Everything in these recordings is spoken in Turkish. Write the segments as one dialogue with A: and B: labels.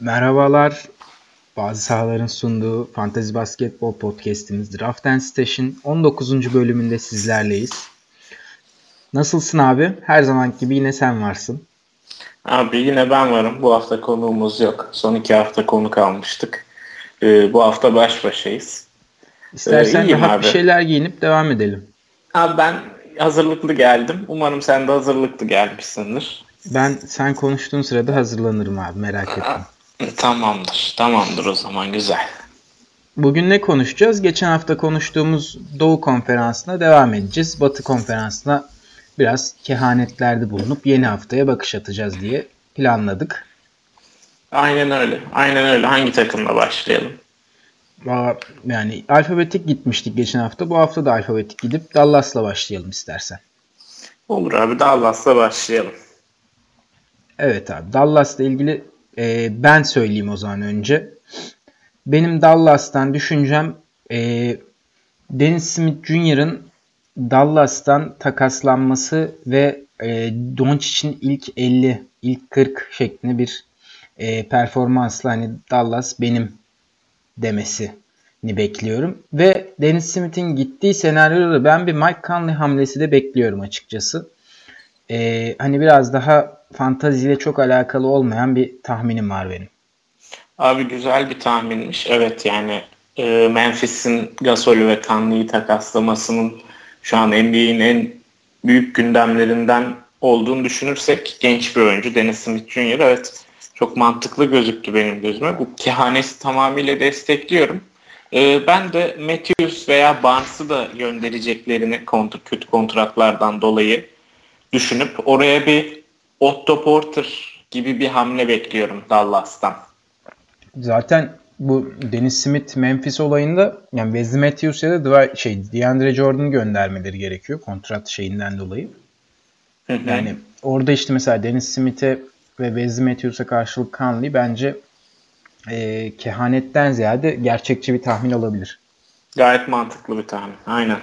A: Merhabalar. Bazı sahaların sunduğu Fantasy Basketbol Podcast'imiz Draft and Station 19. bölümünde sizlerleyiz. Nasılsın abi? Her zaman gibi yine sen varsın.
B: Abi yine ben varım. Bu hafta konuğumuz yok. Son iki hafta konu kalmıştık. Ee, bu hafta baş başayız.
A: İstersen ee, rahat abi. bir şeyler giyinip devam edelim.
B: Abi ben hazırlıklı geldim. Umarım sen de hazırlıklı gelmişsindir.
A: Ben sen konuştuğun sırada hazırlanırım abi merak etme.
B: Tamamdır. Tamamdır o zaman güzel.
A: Bugün ne konuşacağız? Geçen hafta konuştuğumuz Doğu Konferansı'na devam edeceğiz. Batı Konferansı'na biraz kehanetlerde bulunup yeni haftaya bakış atacağız diye planladık.
B: Aynen öyle. Aynen öyle. Hangi takımla başlayalım?
A: Yani alfabetik gitmiştik geçen hafta. Bu hafta da alfabetik gidip Dallas'la başlayalım istersen.
B: Olur abi Dallas'la başlayalım.
A: Evet abi Dallas'la ilgili e, ben söyleyeyim o zaman önce. Benim Dallas'tan düşüncem e, Dennis Smith Jr.'ın Dallas'tan takaslanması ve e, Doncic'in ilk 50, ilk 40 şeklinde bir e, performansla hani Dallas benim demesini bekliyorum. Ve Dennis Smith'in gittiği senaryoda ben bir Mike Conley hamlesi de bekliyorum açıkçası. E, hani biraz daha fantaziyle çok alakalı olmayan bir tahminim var benim.
B: Abi güzel bir tahminmiş. Evet yani e, Memphis'in Gasol'ü ve Conley'i takaslamasının şu an NBA'in en büyük gündemlerinden olduğunu düşünürsek genç bir oyuncu Dennis Smith Jr. evet çok mantıklı gözüktü benim gözüme. Bu kehanesi tamamıyla destekliyorum. Ee, ben de Matthews veya Barnes'ı da göndereceklerini kontr kötü kontratlardan dolayı düşünüp oraya bir Otto Porter gibi bir hamle bekliyorum Dallas'tan.
A: Zaten bu Dennis Smith Memphis olayında yani Wesley Matthews'a da şey DeAndre Jordan'ı göndermeleri gerekiyor kontrat şeyinden dolayı. Yani orada işte mesela Dennis Smith'e ve Wesley Matthews'a karşılık Conley bence e, kehanetten ziyade gerçekçi bir tahmin olabilir.
B: Gayet mantıklı bir tahmin. Aynen.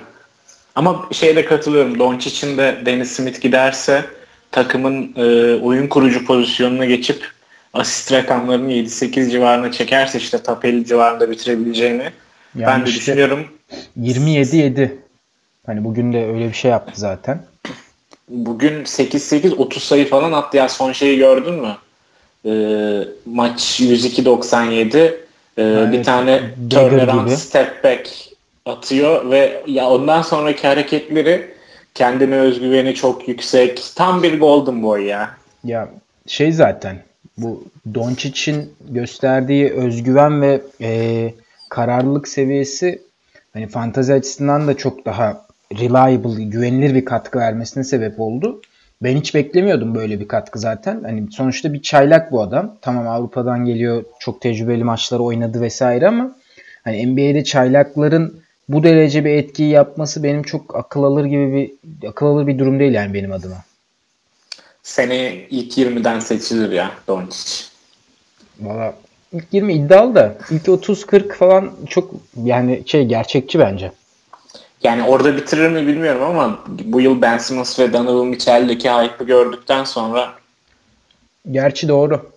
B: Ama şeyde katılıyorum. Doncic'in de Dennis Smith giderse takımın e, oyun kurucu pozisyonuna geçip asist rakamlarını 7-8 civarına çekerse işte 50 civarında bitirebileceğini yani ben de işte düşünüyorum.
A: 27-7 hani bugün de öyle bir şey yaptı zaten.
B: Bugün 8-8 30 sayı falan attı ya son şeyi gördün mü? Ee, maç 102-97 ee, evet, bir tane turnaround step back atıyor ve ya ondan sonraki hareketleri kendine özgüveni çok yüksek. Tam bir golden boy ya.
A: Ya şey zaten bu Doncic'in gösterdiği özgüven ve e, kararlılık seviyesi hani fantazi açısından da çok daha reliable, güvenilir bir katkı vermesine sebep oldu. Ben hiç beklemiyordum böyle bir katkı zaten. Hani sonuçta bir çaylak bu adam. Tamam Avrupa'dan geliyor, çok tecrübeli maçları oynadı vesaire ama hani NBA'de çaylakların bu derece bir etkiyi yapması benim çok akıl alır gibi bir akıl alır bir durum değil yani benim adıma.
B: Seni ilk 20'den seçilir ya Doncic.
A: Valla ilk 20 iddialı da ilk 30-40 falan çok yani şey gerçekçi bence.
B: Yani orada bitirir mi bilmiyorum ama bu yıl Ben Simmons ve Donovan Mitchell'deki hype'ı gördükten sonra
A: Gerçi doğru.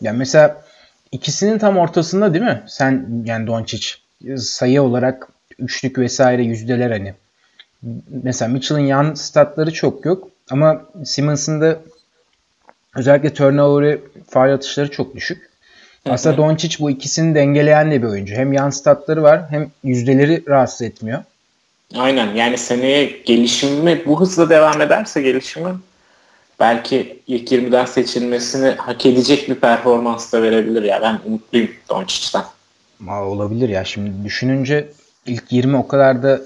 A: Yani mesela ikisinin tam ortasında değil mi? Sen yani Doncic sayı olarak üçlük vesaire yüzdeler hani. Mesela Mitchell'ın yan statları çok yok ama Simmons'ın da özellikle turnover'ı faal atışları çok düşük. Aslında Doncic bu ikisini dengeleyen de bir oyuncu. Hem yan statları var hem yüzdeleri rahatsız etmiyor.
B: Aynen yani seneye gelişimi bu hızla devam ederse gelişimi belki ilk 20'den seçilmesini hak edecek bir performans da verebilir ya. Ben umutluyum Doncic'ten.
A: Olabilir ya. Şimdi düşününce ilk 20 o kadar da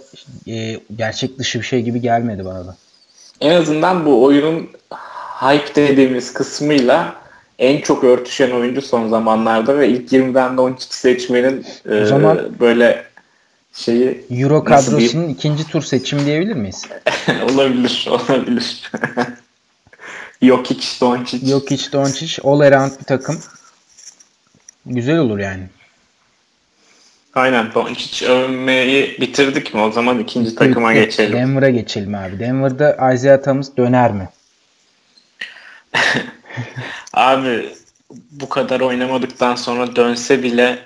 A: e, gerçek dışı bir şey gibi gelmedi bana da.
B: En azından bu oyunun hype dediğimiz kısmıyla en çok örtüşen oyuncu son zamanlarda ve ilk 20'den de 12 seçmenin e, zaman böyle şeyi
A: Euro kadrosunun bir... ikinci tur seçimi diyebilir miyiz?
B: olabilir, olabilir. Jokic, Doncic.
A: Jokic, Doncic all around bir takım. Güzel olur yani.
B: Aynen Doncic övmeyi bitirdik mi? O zaman ikinci takıma geçelim.
A: Denver'a geçelim abi. Denver'da Isaiah Thomas döner mi?
B: abi bu kadar oynamadıktan sonra dönse bile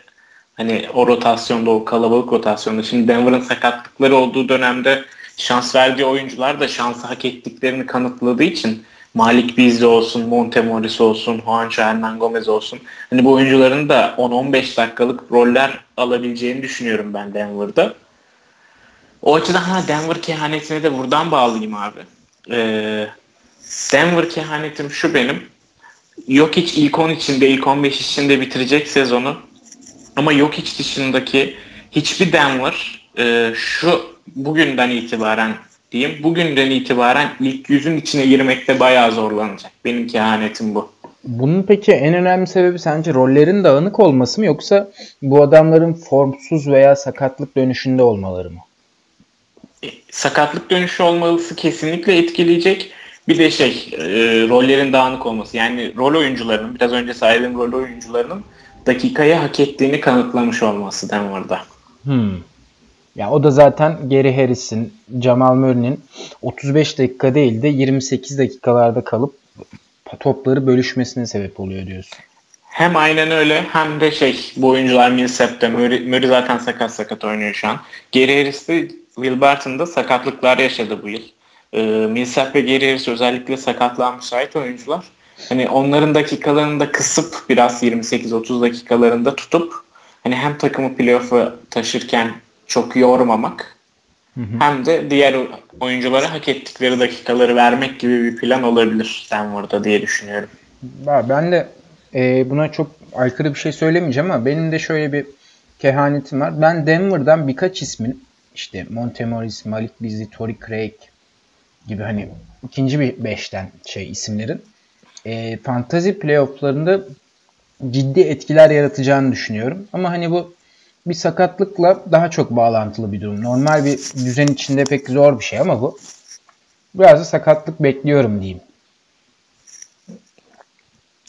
B: hani o rotasyonda o kalabalık rotasyonda şimdi Denver'ın sakatlıkları olduğu dönemde şans verdiği oyuncular da şansı hak ettiklerini kanıtladığı için Malik Beasley olsun, Monte Morris olsun, Juancho Hernan Gomez olsun. Hani bu oyuncuların da 10-15 dakikalık roller alabileceğini düşünüyorum ben Denver'da. O açıdan ha Denver kehanetine de buradan bağlayayım abi. Ee, Denver kehanetim şu benim. Yok hiç ilk 10 içinde, ilk 15 içinde bitirecek sezonu. Ama yok hiç dışındaki hiçbir Denver e, şu bugünden itibaren diyeyim. Bugünden itibaren ilk yüzün içine girmekte bayağı zorlanacak. Benim kehanetim bu.
A: Bunun peki en önemli sebebi sence rollerin dağınık olması mı yoksa bu adamların formsuz veya sakatlık dönüşünde olmaları mı?
B: E, sakatlık dönüşü olması kesinlikle etkileyecek. Bir de şey e, rollerin dağınık olması. Yani rol oyuncularının biraz önce saydığım rol oyuncularının dakikayı hak ettiğini kanıtlamış olması Denver'da.
A: Hmm. Ya o da zaten Gary Harris'in, Jamal Murray'nin 35 dakika değil de 28 dakikalarda kalıp topları bölüşmesine sebep oluyor diyorsun.
B: Hem aynen öyle hem de şey bu oyuncular Millsap'te Murray, Murray zaten sakat sakat oynuyor şu an. Gary Harris de Will Barton'da sakatlıklar yaşadı bu yıl. Ee, Millsap ve Gary Harris özellikle sakatlığa müsait oyuncular. Hani onların dakikalarını da kısıp biraz 28-30 dakikalarında tutup hani hem takımı playoff'a taşırken çok yormamak hı hı. hem de diğer oyunculara hak ettikleri dakikaları vermek gibi bir plan olabilir Denver'da diye düşünüyorum.
A: Ben de e, buna çok aykırı bir şey söylemeyeceğim ama benim de şöyle bir kehanetim var. Ben Denver'dan birkaç ismin işte Montemoris, Malik Beasley, Tory Craig gibi hani ikinci bir beşten şey isimlerin e, fantasy playofflarında ciddi etkiler yaratacağını düşünüyorum. Ama hani bu bir sakatlıkla daha çok bağlantılı bir durum. Normal bir düzen içinde pek zor bir şey ama bu. Biraz da sakatlık bekliyorum diyeyim.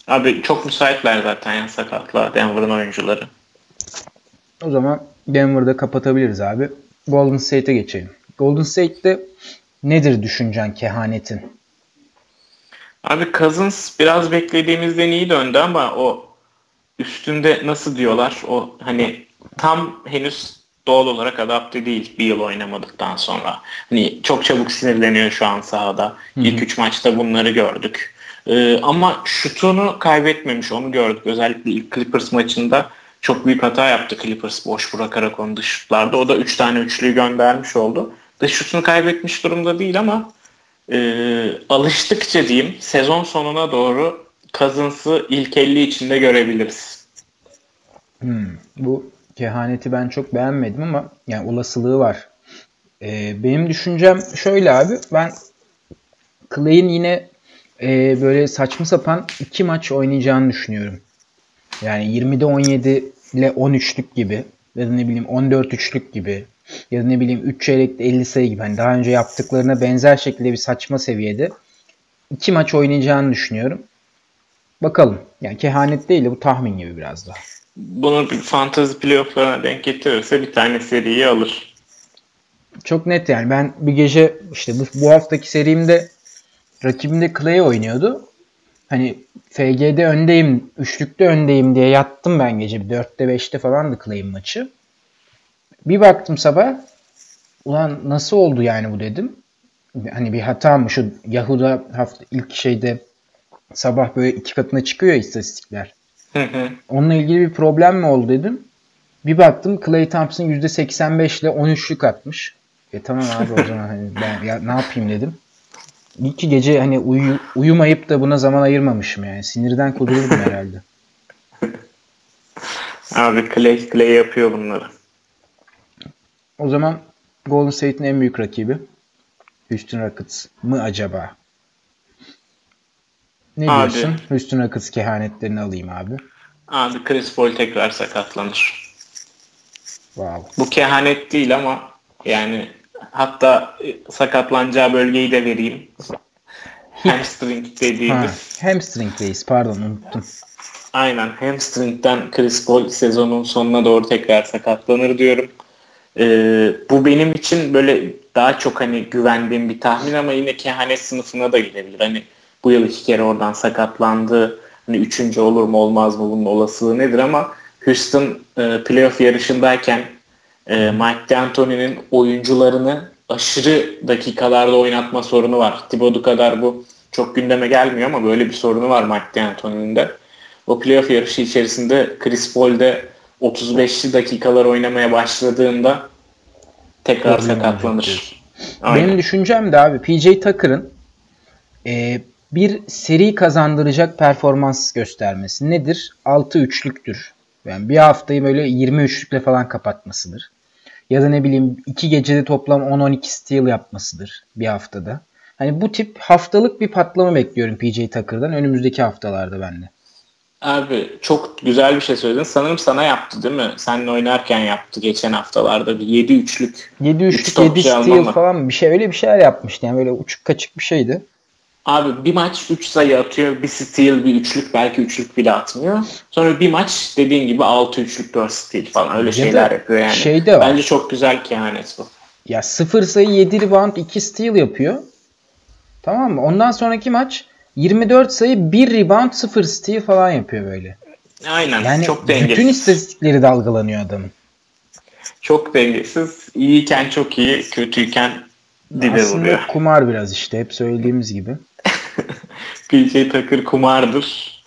B: Abi çok müsaitler zaten ya sakatlığa Denver'ın oyuncuları.
A: O zaman Denver'da kapatabiliriz abi. Golden State'e geçelim. Golden State'te nedir düşüncen kehanetin?
B: Abi Cousins biraz beklediğimizden iyi döndü ama o üstünde nasıl diyorlar o hani tam henüz doğal olarak adapte değil bir yıl oynamadıktan sonra. Hani çok çabuk sinirleniyor şu an sahada. Hı-hı. İlk üç maçta bunları gördük. Ee, ama şutunu kaybetmemiş onu gördük. Özellikle ilk Clippers maçında çok büyük hata yaptı Clippers boş bırakarak onu dış şutlarda. O da üç tane üçlüyü göndermiş oldu. Dış şutunu kaybetmiş durumda değil ama e, alıştıkça diyeyim sezon sonuna doğru Cousins'ı ilk 50 içinde görebiliriz.
A: Hmm, bu kehaneti ben çok beğenmedim ama yani olasılığı var. Ee, benim düşüncem şöyle abi. Ben Clay'in yine e, böyle saçma sapan iki maç oynayacağını düşünüyorum. Yani 20'de 17 ile 13'lük gibi ya da ne bileyim 14 üçlük gibi ya da ne bileyim 3 çeyrekte 50 sayı gibi hani daha önce yaptıklarına benzer şekilde bir saçma seviyede iki maç oynayacağını düşünüyorum. Bakalım. Yani kehanet değil de bu tahmin gibi biraz daha
B: bunu bir fantasy playofflarına denk getirirse bir tane seriyi alır.
A: Çok net yani. Ben bir gece işte bu, bu haftaki serimde rakibimde Clay oynuyordu. Hani FG'de öndeyim, üçlükte öndeyim diye yattım ben gece. 4'te 5'te falandı Clay'in maçı. Bir baktım sabah ulan nasıl oldu yani bu dedim. Hani bir hata mı şu Yahoo'da hafta ilk şeyde sabah böyle iki katına çıkıyor istatistikler. Onunla ilgili bir problem mi oldu dedim. Bir baktım Clay Thompson %85 ile 13'lük atmış. E tamam abi o zaman hani ben ya ne yapayım dedim. İki gece hani uyu, uyumayıp da buna zaman ayırmamışım yani. Sinirden kudururdum herhalde.
B: Abi Clay, Clay yapıyor bunları.
A: O zaman Golden State'in en büyük rakibi Houston Rockets mı acaba? Ne abi, diyorsun? Houston Rockets kehanetlerini alayım abi.
B: Abi Chris Paul tekrar sakatlanır.
A: Wow.
B: Bu kehanet değil ama yani hatta e, sakatlanacağı bölgeyi de vereyim. hamstring dediğimiz.
A: Ha, hamstring'deyiz pardon unuttum.
B: Aynen hamstring'den Chris Paul sezonun sonuna doğru tekrar sakatlanır diyorum. Ee, bu benim için böyle daha çok hani güvendiğim bir tahmin ama yine kehanet sınıfına da girebilir. Hani bu yıl iki kere oradan sakatlandı. Hani üçüncü olur mu olmaz mı bunun olasılığı nedir ama Houston e, playoff yarışındayken e, Mike D'Antoni'nin oyuncularını aşırı dakikalarda oynatma sorunu var. Thibodeau kadar bu çok gündeme gelmiyor ama böyle bir sorunu var Mike D'Antoni'nin de. O playoff yarışı içerisinde Chris Paul'de 35'li dakikalar oynamaya başladığında tekrar sakatlanır.
A: Benim düşüncem de abi PJ Tucker'ın e, bir seri kazandıracak performans göstermesi nedir? 6-3'lüktür. Yani bir haftayı böyle 23'lükle falan kapatmasıdır. Ya da ne bileyim iki gecede toplam 10-12 steal yapmasıdır bir haftada. Hani bu tip haftalık bir patlama bekliyorum PJ Tucker'dan önümüzdeki haftalarda bende.
B: Abi çok güzel bir şey söyledin. Sanırım sana yaptı değil mi? Seninle oynarken yaptı geçen haftalarda bir 7-3'lük.
A: 7 üçlük 7 steal falan bir şey öyle bir şeyler yapmıştı. Yani böyle uçuk kaçık bir şeydi.
B: Abi bir maç 3 sayı atıyor. Bir steal, bir üçlük belki üçlük bile atmıyor. Sonra bir maç dediğin gibi 6 üçlük 4 steal falan öyle ya şeyler yapıyor yani.
A: Şey de var.
B: Bence çok güzel kehanet bu.
A: Ya 0 sayı 7 rebound 2 steal yapıyor. Tamam mı? Ondan sonraki maç 24 sayı 1 rebound 0 steal falan yapıyor böyle.
B: Aynen.
A: Yani
B: çok dengesiz.
A: bütün istatistikleri dalgalanıyor adamın.
B: Çok dengesiz. İyiyken çok iyi, kötüyken dibe
A: Aslında
B: vuruyor.
A: kumar biraz işte hep söylediğimiz gibi.
B: PJ Tucker kumardır.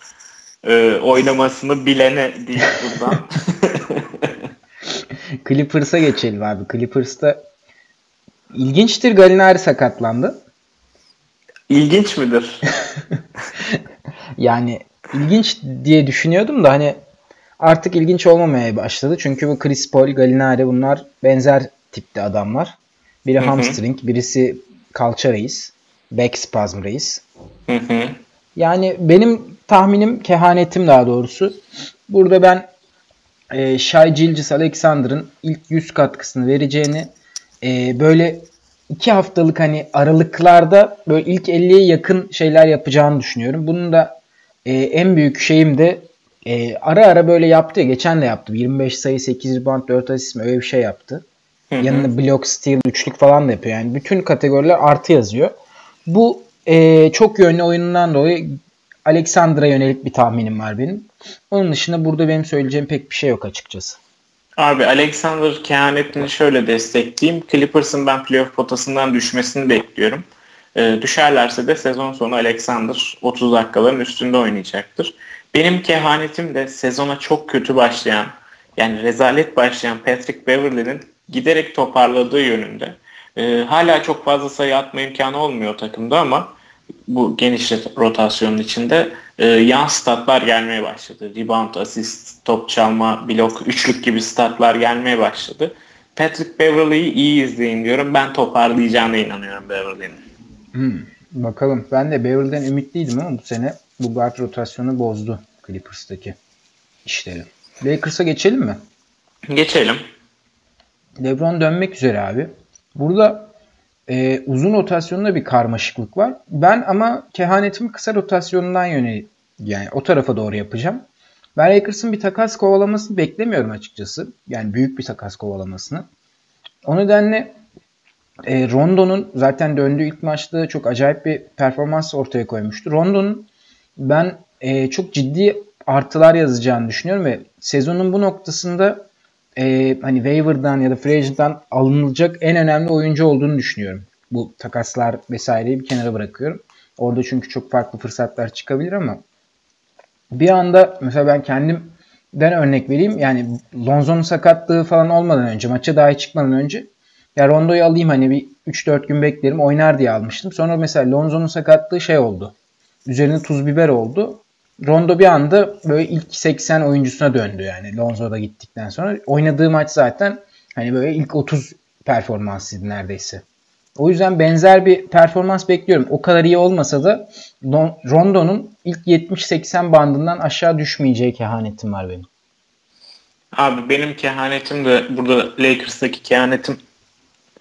B: Ee, oynamasını bilene değil buradan.
A: Clippers'a geçelim abi. Clippers'ta ilginçtir Galinari sakatlandı.
B: İlginç midir?
A: yani ilginç diye düşünüyordum da hani artık ilginç olmamaya başladı. Çünkü bu Chris Paul, Galinari bunlar benzer tipte adamlar. Biri hamstring, birisi kalça reis, back spasm reis.
B: Hı hı.
A: Yani benim tahminim, kehanetim daha doğrusu. Burada ben e, Shai Gilgis Alexander'ın ilk 100 katkısını vereceğini e, böyle iki haftalık hani aralıklarda böyle ilk 50'ye yakın şeyler yapacağını düşünüyorum. Bunun da e, en büyük şeyim de e, ara ara böyle yaptı ya geçen de yaptı. 25 sayı 8 rebound 4 asist mi öyle bir şey yaptı.
B: Hı hı.
A: Yanına block, steal, üçlük falan da yapıyor. Yani bütün kategoriler artı yazıyor. Bu e, çok yönlü oyunundan dolayı Alexander'a yönelik bir tahminim var benim. Onun dışında burada benim söyleyeceğim pek bir şey yok açıkçası.
B: Abi Alexander kehanetini şöyle destekleyeyim. Clippers'ın ben playoff potasından düşmesini bekliyorum. Ee, düşerlerse de sezon sonu Alexander 30 dakikaların üstünde oynayacaktır. Benim kehanetim de sezona çok kötü başlayan yani rezalet başlayan Patrick Beverly'nin giderek toparladığı yönünde. Ee, hala çok fazla sayı atma imkanı olmuyor takımda ama bu geniş rotasyonun içinde e, yan statlar gelmeye başladı. Rebound, asist, top çalma, blok, üçlük gibi statlar gelmeye başladı. Patrick Beverly'yi iyi izleyin diyorum. Ben toparlayacağına inanıyorum Beverly'nin.
A: Hmm, bakalım. Ben de Beverly'den ümitliydim ama bu sene bu guard rotasyonu bozdu Clippers'taki işleri. Lakers'a geçelim mi?
B: Geçelim.
A: LeBron dönmek üzere abi. Burada e, uzun rotasyonda bir karmaşıklık var. Ben ama kehanetimi kısa rotasyonundan yönelik yani o tarafa doğru yapacağım. Ben Lakers'ın bir takas kovalamasını beklemiyorum açıkçası. Yani büyük bir takas kovalamasını. O nedenle e, Rondo'nun zaten döndüğü ilk maçta çok acayip bir performans ortaya koymuştu. Rondo'nun ben e, çok ciddi artılar yazacağını düşünüyorum ve sezonun bu noktasında e, hani waiver'dan ya da free agent'dan alınacak en önemli oyuncu olduğunu düşünüyorum. Bu takaslar vesaireyi bir kenara bırakıyorum. Orada çünkü çok farklı fırsatlar çıkabilir ama bir anda mesela ben kendimden örnek vereyim. Yani Lonzo'nun sakatlığı falan olmadan önce, maça dahi çıkmadan önce ya Rondo'yu alayım hani bir 3-4 gün beklerim oynar diye almıştım. Sonra mesela Lonzo'nun sakatlığı şey oldu. Üzerine tuz biber oldu. Rondo bir anda böyle ilk 80 oyuncusuna döndü yani Lonzo'da gittikten sonra. Oynadığı maç zaten hani böyle ilk 30 performansıydı neredeyse. O yüzden benzer bir performans bekliyorum. O kadar iyi olmasa da Rondo'nun ilk 70-80 bandından aşağı düşmeyeceği kehanetim var benim.
B: Abi benim kehanetim de burada Lakers'taki kehanetim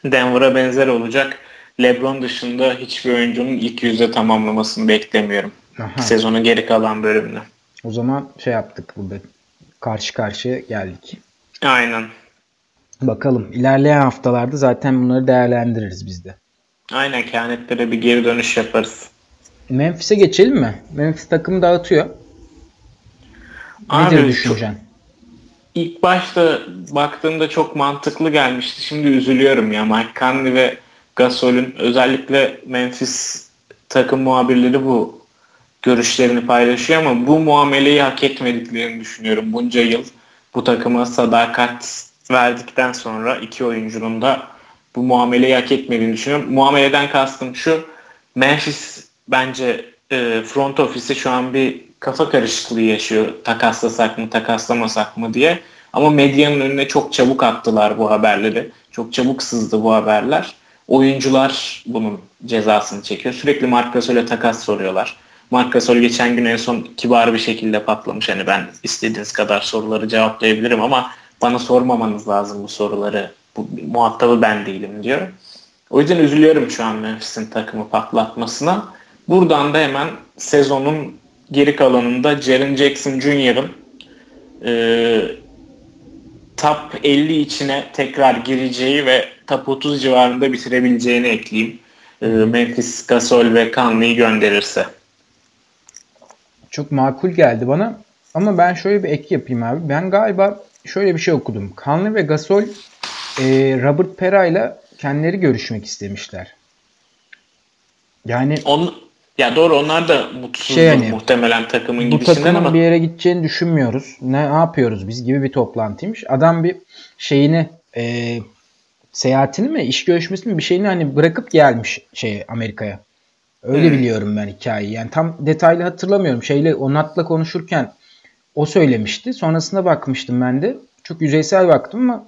B: Denver'a benzer olacak. LeBron dışında hiçbir oyuncunun ilk yüzde tamamlamasını beklemiyorum. Aha. Sezonun geri kalan bölümünde.
A: O zaman şey yaptık burada. Karşı karşıya geldik.
B: Aynen.
A: Bakalım. ilerleyen haftalarda zaten bunları değerlendiririz biz de.
B: Aynen kehanetlere bir geri dönüş yaparız.
A: Memphis'e geçelim mi? Memphis takımı dağıtıyor. Nedir Abi, düşüncen? Çok,
B: ilk başta baktığımda çok mantıklı gelmişti. Şimdi üzülüyorum ya. Mike Conley ve Gasol'ün özellikle Memphis takım muhabirleri bu görüşlerini paylaşıyor ama bu muameleyi hak etmediklerini düşünüyorum. Bunca yıl bu takıma sadakat verdikten sonra iki oyuncunun da bu muameleyi hak etmediğini düşünüyorum. Muameleden kastım şu Memphis bence e, front ofisi şu an bir kafa karışıklığı yaşıyor. Takaslasak mı takaslamasak mı diye. Ama medyanın önüne çok çabuk attılar bu haberleri. Çok çabuk sızdı bu haberler. Oyuncular bunun cezasını çekiyor. Sürekli Marc Gasol'e takas soruyorlar. Marc Gasol geçen gün en son kibar bir şekilde patlamış. Hani ben istediğiniz kadar soruları cevaplayabilirim ama bana sormamanız lazım bu soruları. Bu muhatabı ben değilim diyor. O yüzden üzülüyorum şu an Memphis'in takımı patlatmasına. Buradan da hemen sezonun geri kalanında Jaren Jackson Jr.'ın e, top 50 içine tekrar gireceği ve top 30 civarında bitirebileceğini ekleyeyim. E, Memphis Gasol ve Conley'i gönderirse.
A: Çok makul geldi bana. Ama ben şöyle bir ek yapayım abi. Ben galiba şöyle bir şey okudum. Conley ve Gasol e, Robert Pera ile kendileri görüşmek istemişler.
B: Yani On, ya doğru onlar da mutsuzdur şey yani, muhtemelen takımın bu gidişinden ama.
A: bir yere gideceğini düşünmüyoruz. Ne, ne yapıyoruz biz gibi bir toplantıymış. Adam bir şeyini e, seyahatini mi iş görüşmesini mi bir şeyini hani bırakıp gelmiş şey Amerika'ya. Öyle hmm. biliyorum ben hikayeyi. Yani tam detaylı hatırlamıyorum. Şeyle Onat'la konuşurken o söylemişti. Sonrasında bakmıştım ben de. Çok yüzeysel baktım ama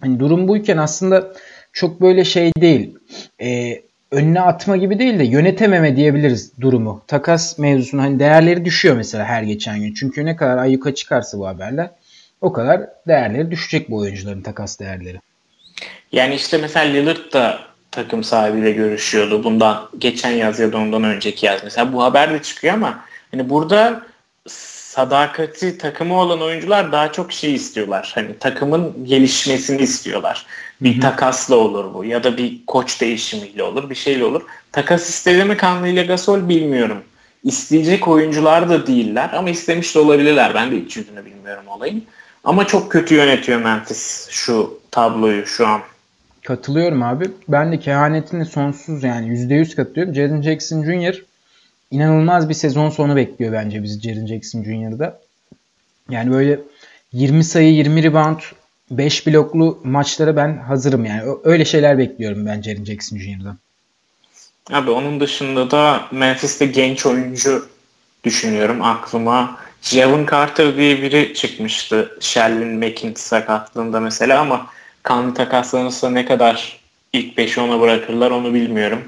A: hani durum buyken aslında çok böyle şey değil. E, önüne atma gibi değil de yönetememe diyebiliriz durumu. Takas mevzusunda hani değerleri düşüyor mesela her geçen gün. Çünkü ne kadar ayyuka çıkarsa bu haberler o kadar değerleri düşecek bu oyuncuların takas değerleri.
B: Yani işte mesela Lillard da takım sahibiyle görüşüyordu. Bundan geçen yaz ya da ondan önceki yaz. Mesela bu haber de çıkıyor ama hani burada sadakati takımı olan oyuncular daha çok şey istiyorlar. Hani takımın gelişmesini istiyorlar. Bir Hı-hı. takasla olur bu ya da bir koç değişimiyle olur bir şeyle olur. Takas istedi mi Kanlı ile Gasol bilmiyorum. İsteyecek oyuncular da değiller ama istemiş de olabilirler. Ben de hiç yüzünü bilmiyorum olayın. Ama çok kötü yönetiyor Memphis şu tabloyu şu an.
A: Katılıyorum abi. Ben de kehanetini sonsuz yani %100 katılıyorum. Jaren Jackson Jr. inanılmaz bir sezon sonu bekliyor bence bizi Jaren Jackson Jr.'da. Yani böyle 20 sayı 20 rebound 5 bloklu maçlara ben hazırım yani. Öyle şeyler bekliyorum ben Jaren Jackson Jr.'dan.
B: Abi onun dışında da Memphis'te genç oyuncu düşünüyorum aklıma. Javon Carter diye biri çıkmıştı. Sheldon McKinney sakatlığında mesela ama kan takaslanırsa ne kadar ilk 5'i ona bırakırlar onu bilmiyorum.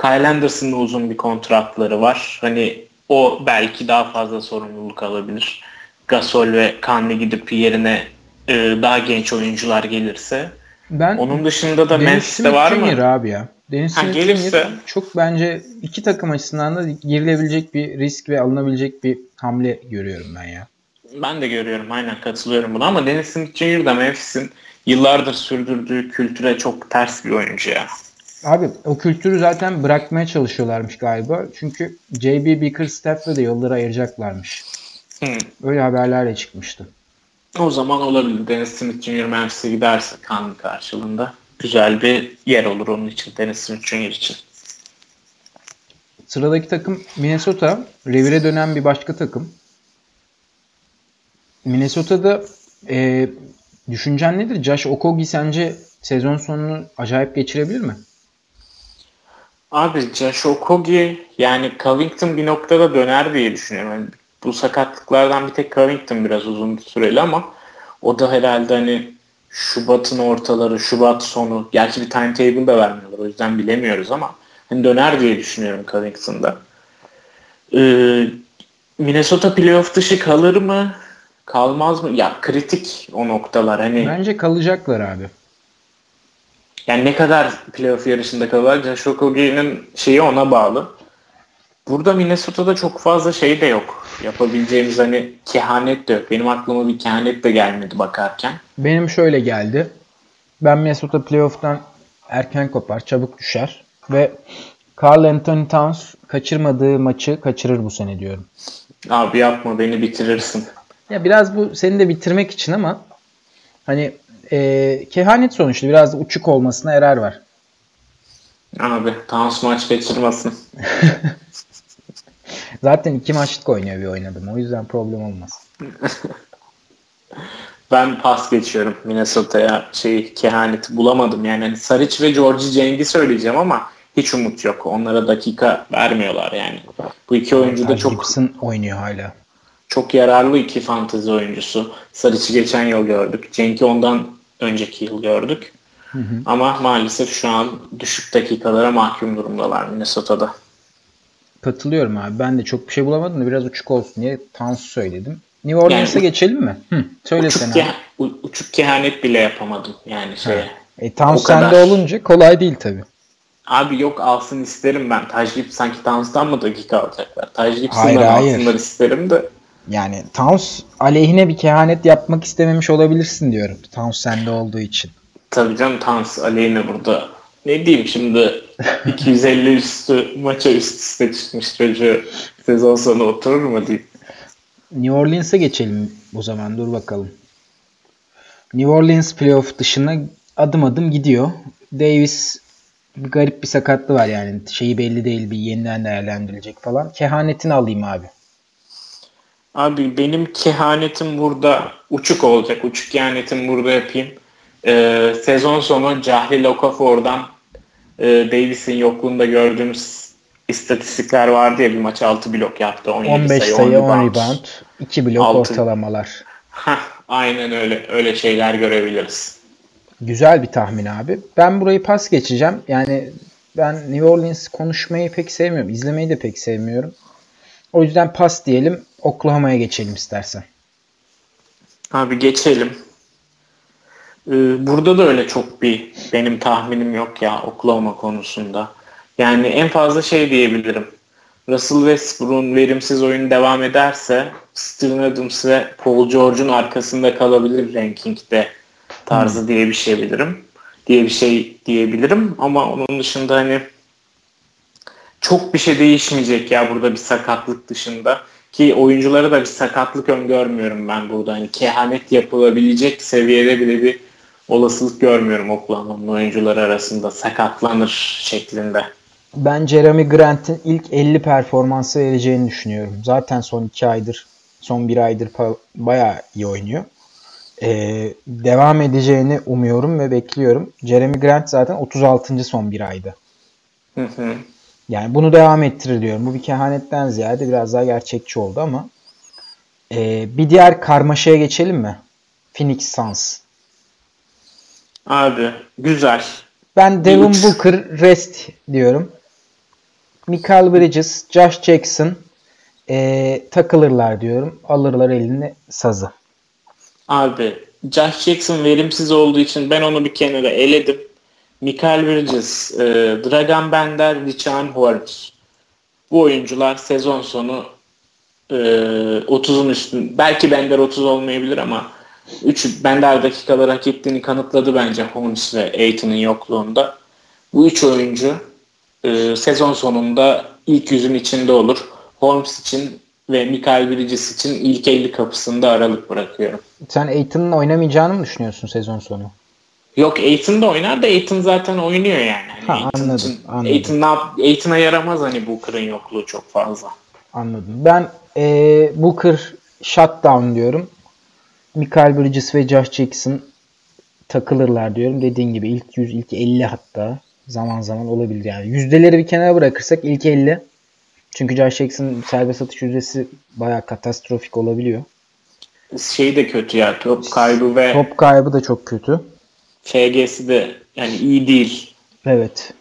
B: Kyle Anderson'da uzun bir kontratları var. Hani o belki daha fazla sorumluluk alabilir. Gasol ve Kanli gidip yerine e, daha genç oyuncular gelirse. Ben Onun dışında da Memphis'te var mı?
A: abi ya. Dennis ha, gelirse çok bence iki takım açısından da girilebilecek bir risk ve alınabilecek bir hamle görüyorum ben ya.
B: Ben de görüyorum aynen katılıyorum buna ama Dennis Smith Jr. da Memphis'in yıllardır sürdürdüğü kültüre çok ters bir oyuncu ya.
A: Abi o kültürü zaten bırakmaya çalışıyorlarmış galiba. Çünkü JB Bickerstaff'la da yolları ayıracaklarmış. Hmm. Öyle haberlerle çıkmıştı.
B: O zaman olabilir. Dennis Smith Jr. Memphis'e giderse kan karşılığında güzel bir yer olur onun için. Dennis Smith Jr. için.
A: Sıradaki takım Minnesota. Revire dönen bir başka takım. Minnesota'da e, düşüncen nedir? Josh Okogie sence sezon sonunu acayip geçirebilir mi?
B: Abi Josh Okogie yani Covington bir noktada döner diye düşünüyorum. Yani bu sakatlıklardan bir tek Covington biraz uzun süreli ama o da herhalde hani Şubat'ın ortaları, Şubat sonu. Gerçi bir timetable da vermiyorlar. O yüzden bilemiyoruz ama hani döner diye düşünüyorum Covington'da. Ee, Minnesota playoff dışı kalır mı? Kalmaz mı? Ya kritik o noktalar. Hani
A: Bence kalacaklar abi.
B: Yani ne kadar playoff yarışında kalırlar? Josh Okogie'nin şeyi ona bağlı. Burada Minnesota'da çok fazla şey de yok. Yapabileceğimiz hani kehanet de yok. Benim aklıma bir kehanet de gelmedi bakarken.
A: Benim şöyle geldi. Ben Minnesota playoff'tan erken kopar, çabuk düşer ve Carl Anthony Towns kaçırmadığı maçı kaçırır bu sene diyorum.
B: Abi yapma beni bitirirsin.
A: Ya biraz bu seni de bitirmek için ama hani e, kehanet sonuçta biraz da uçuk olmasına erer var.
B: Abi Towns maç kaçırmasın.
A: Zaten iki maçlık oynuyor bir oynadım. O yüzden problem olmaz.
B: ben pas geçiyorum Minnesota'ya şey kehaneti bulamadım. Yani hani Saric ve Georgie Ceng'i söyleyeceğim ama hiç umut yok. Onlara dakika vermiyorlar yani. Bu iki oyuncu da çok
A: Gibson oynuyor hala.
B: Çok yararlı iki fantezi oyuncusu. Saric'i geçen yıl gördük. Cenk'i ondan önceki yıl gördük. Hı hı. Ama maalesef şu an düşük dakikalara mahkum durumdalar Minnesota'da.
A: Katılıyorum abi. Ben de çok bir şey bulamadım da biraz uçuk olsun diye Tansu söyledim. New Orleans'a yani, geçelim mi? Hı, söyle
B: uçuk
A: sen
B: ke- uçuk kehanet bile yapamadım yani şeye.
A: E, Tansu sende olunca kolay değil tabii.
B: Abi yok alsın isterim ben. Tajlip sanki Tansu'dan mı dakika alacaklar? Tajlip'sinden alsınlar isterim de.
A: Yani Towns aleyhine bir kehanet yapmak istememiş olabilirsin diyorum. Towns sende olduğu için.
B: Tabii canım Towns aleyhine burada. Ne diyeyim şimdi 250 üstü maça üst üste çıkmış çocuğu sezon sonu oturur mu diyeyim.
A: New Orleans'a geçelim o zaman dur bakalım. New Orleans playoff dışına adım adım gidiyor. Davis bir garip bir sakatlığı var yani. Şeyi belli değil bir yeniden değerlendirilecek falan. Kehanetini alayım abi.
B: Abi benim kehanetim burada uçuk olacak. Uçuk kehanetim burada yapayım. Ee, sezon sonu Cahil Okafor'dan e, Davis'in yokluğunda gördüğümüz istatistikler vardı ya bir maç 6 blok yaptı.
A: 15 sayı, sayı 10 rebound, 2 blok 6. ortalamalar.
B: Heh, aynen öyle. Öyle şeyler görebiliriz.
A: Güzel bir tahmin abi. Ben burayı pas geçeceğim. Yani ben New Orleans konuşmayı pek sevmiyorum. İzlemeyi de pek sevmiyorum. O yüzden pas diyelim. Oklahoma'ya geçelim istersen.
B: Abi geçelim. Ee, burada da öyle çok bir benim tahminim yok ya Oklahoma konusunda. Yani en fazla şey diyebilirim. Russell Westbrook'un verimsiz oyun devam ederse Steven Adams ve Paul George'un arkasında kalabilir rankingde tarzı hmm. diye bir şey bilirim. Diye bir şey diyebilirim ama onun dışında hani çok bir şey değişmeyecek ya burada bir sakatlık dışında. Ki oyunculara da bir sakatlık öngörmüyorum ben burada. Hani kehanet yapılabilecek seviyede bile bir olasılık görmüyorum Oklahoma'nın oyuncuları arasında sakatlanır şeklinde.
A: Ben Jeremy Grant'in ilk 50 performansı vereceğini düşünüyorum. Zaten son 2 aydır, son 1 aydır bayağı iyi oynuyor. Ee, devam edeceğini umuyorum ve bekliyorum. Jeremy Grant zaten 36. son 1 ayda. Hı hı. Yani bunu devam ettirir diyorum. Bu bir kehanetten ziyade biraz daha gerçekçi oldu ama ee, bir diğer karmaşaya geçelim mi? Phoenix Suns.
B: Abi güzel.
A: Ben Devin Booker rest diyorum. Michael Bridges, Josh Jackson ee, takılırlar diyorum. Alırlar eline sazı.
B: Abi Josh Jackson verimsiz olduğu için ben onu bir kenara eledim. Mikael Bridges, e, Dragan Bender, Richard Holmes. Bu oyuncular sezon sonu e, 30'un üstün. Belki Bender 30 olmayabilir ama 3 Bender dakikalar hak ettiğini kanıtladı bence Holmes ve Aiton'un yokluğunda. Bu üç oyuncu e, sezon sonunda ilk yüzün içinde olur. Holmes için ve Mikael Bridges için ilk 50 kapısında aralık bırakıyorum.
A: Sen Aiton'un oynamayacağını mı düşünüyorsun sezon sonu?
B: Yok Aiton da oynar da Aiton zaten oynuyor yani. Hani
A: ha, Aiton anladım, için, anladım. Aiton
B: Aiton'a yaramaz hani Booker'ın yokluğu çok fazla.
A: Anladım. Ben e, Booker shutdown diyorum. Michael Bridges ve Josh Jackson takılırlar diyorum. Dediğin gibi ilk 100, ilk 50 hatta zaman zaman olabilir yani. Yüzdeleri bir kenara bırakırsak ilk 50. Çünkü Josh Jackson serbest satış yüzdesi bayağı katastrofik olabiliyor.
B: Şey de kötü ya top kaybı ve
A: top kaybı da çok kötü.
B: FG'si de yani iyi değil.
A: Evet.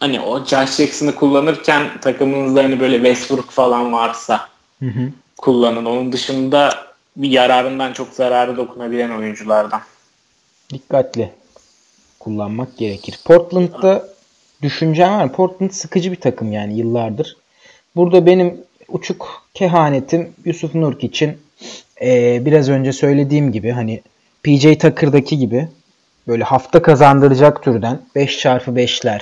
B: Hani o Josh Jackson'ı kullanırken takımınızda hani böyle Westbrook falan varsa hı hı. kullanın. Onun dışında bir yararından çok zararı dokunabilen oyunculardan.
A: Dikkatli kullanmak gerekir. Portland'da düşüncem var. Portland sıkıcı bir takım yani yıllardır. Burada benim uçuk kehanetim Yusuf Nurk için ee, biraz önce söylediğim gibi hani PJ Tucker'daki gibi böyle hafta kazandıracak türden 5 çarpı 5'ler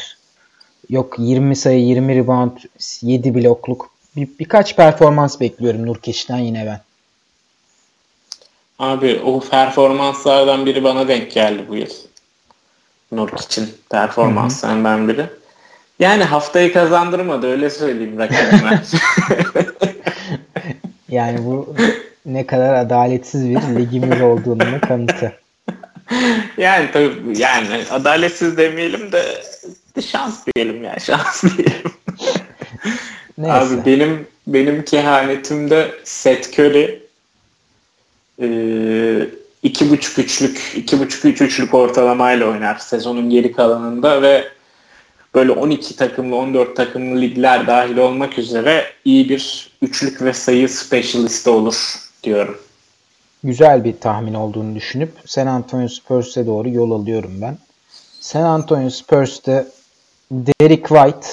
A: yok 20 sayı 20 rebound 7 blokluk bir, birkaç performans bekliyorum Nurkeş'ten yine ben.
B: Abi o performanslardan biri bana denk geldi bu yıl. Nork için performanslarından biri. Yani haftayı kazandırmadı öyle söyleyeyim rakibime.
A: yani bu ne kadar adaletsiz bir ligimiz olduğunu kanıtı.
B: Yani tabii yani adaletsiz demeyelim de, şans diyelim ya şans diyelim. Neyse. Abi benim benim kehanetimde Seth Curry e, iki buçuk üçlük iki buçuk üç üçlük ortalamayla oynar sezonun geri kalanında ve böyle 12 takımlı 14 takımlı ligler dahil olmak üzere iyi bir üçlük ve sayı specialist olur diyorum.
A: Güzel bir tahmin olduğunu düşünüp San Antonio Spurs'e doğru yol alıyorum ben. San Antonio Spurs'te Derek White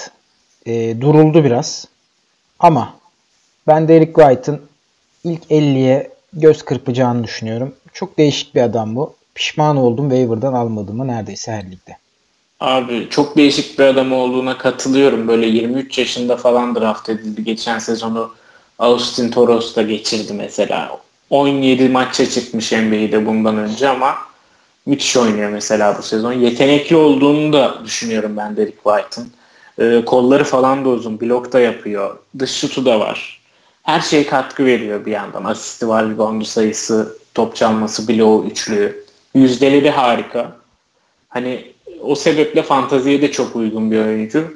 A: e, duruldu biraz. Ama ben Derek White'ın ilk 50'ye göz kırpacağını düşünüyorum. Çok değişik bir adam bu. Pişman oldum waiver'dan almadığımı neredeyse her ligde.
B: Abi çok değişik bir adam olduğuna katılıyorum. Böyle 23 yaşında falan draft edildi. Geçen sezonu Austin Toros'ta geçirdi mesela. 17 maça çıkmış NBA'de bundan önce ama müthiş oynuyor mesela bu sezon. Yetenekli olduğunu da düşünüyorum ben Derek White'ın. Ee, kolları falan da uzun. Blok da yapıyor. Dış şutu da var. Her şeye katkı veriyor bir yandan. Asisti var, reboundu sayısı, top çalması, bloğu, üçlüğü. Yüzdeleri harika. Hani o sebeple fantaziye de çok uygun bir oyuncu.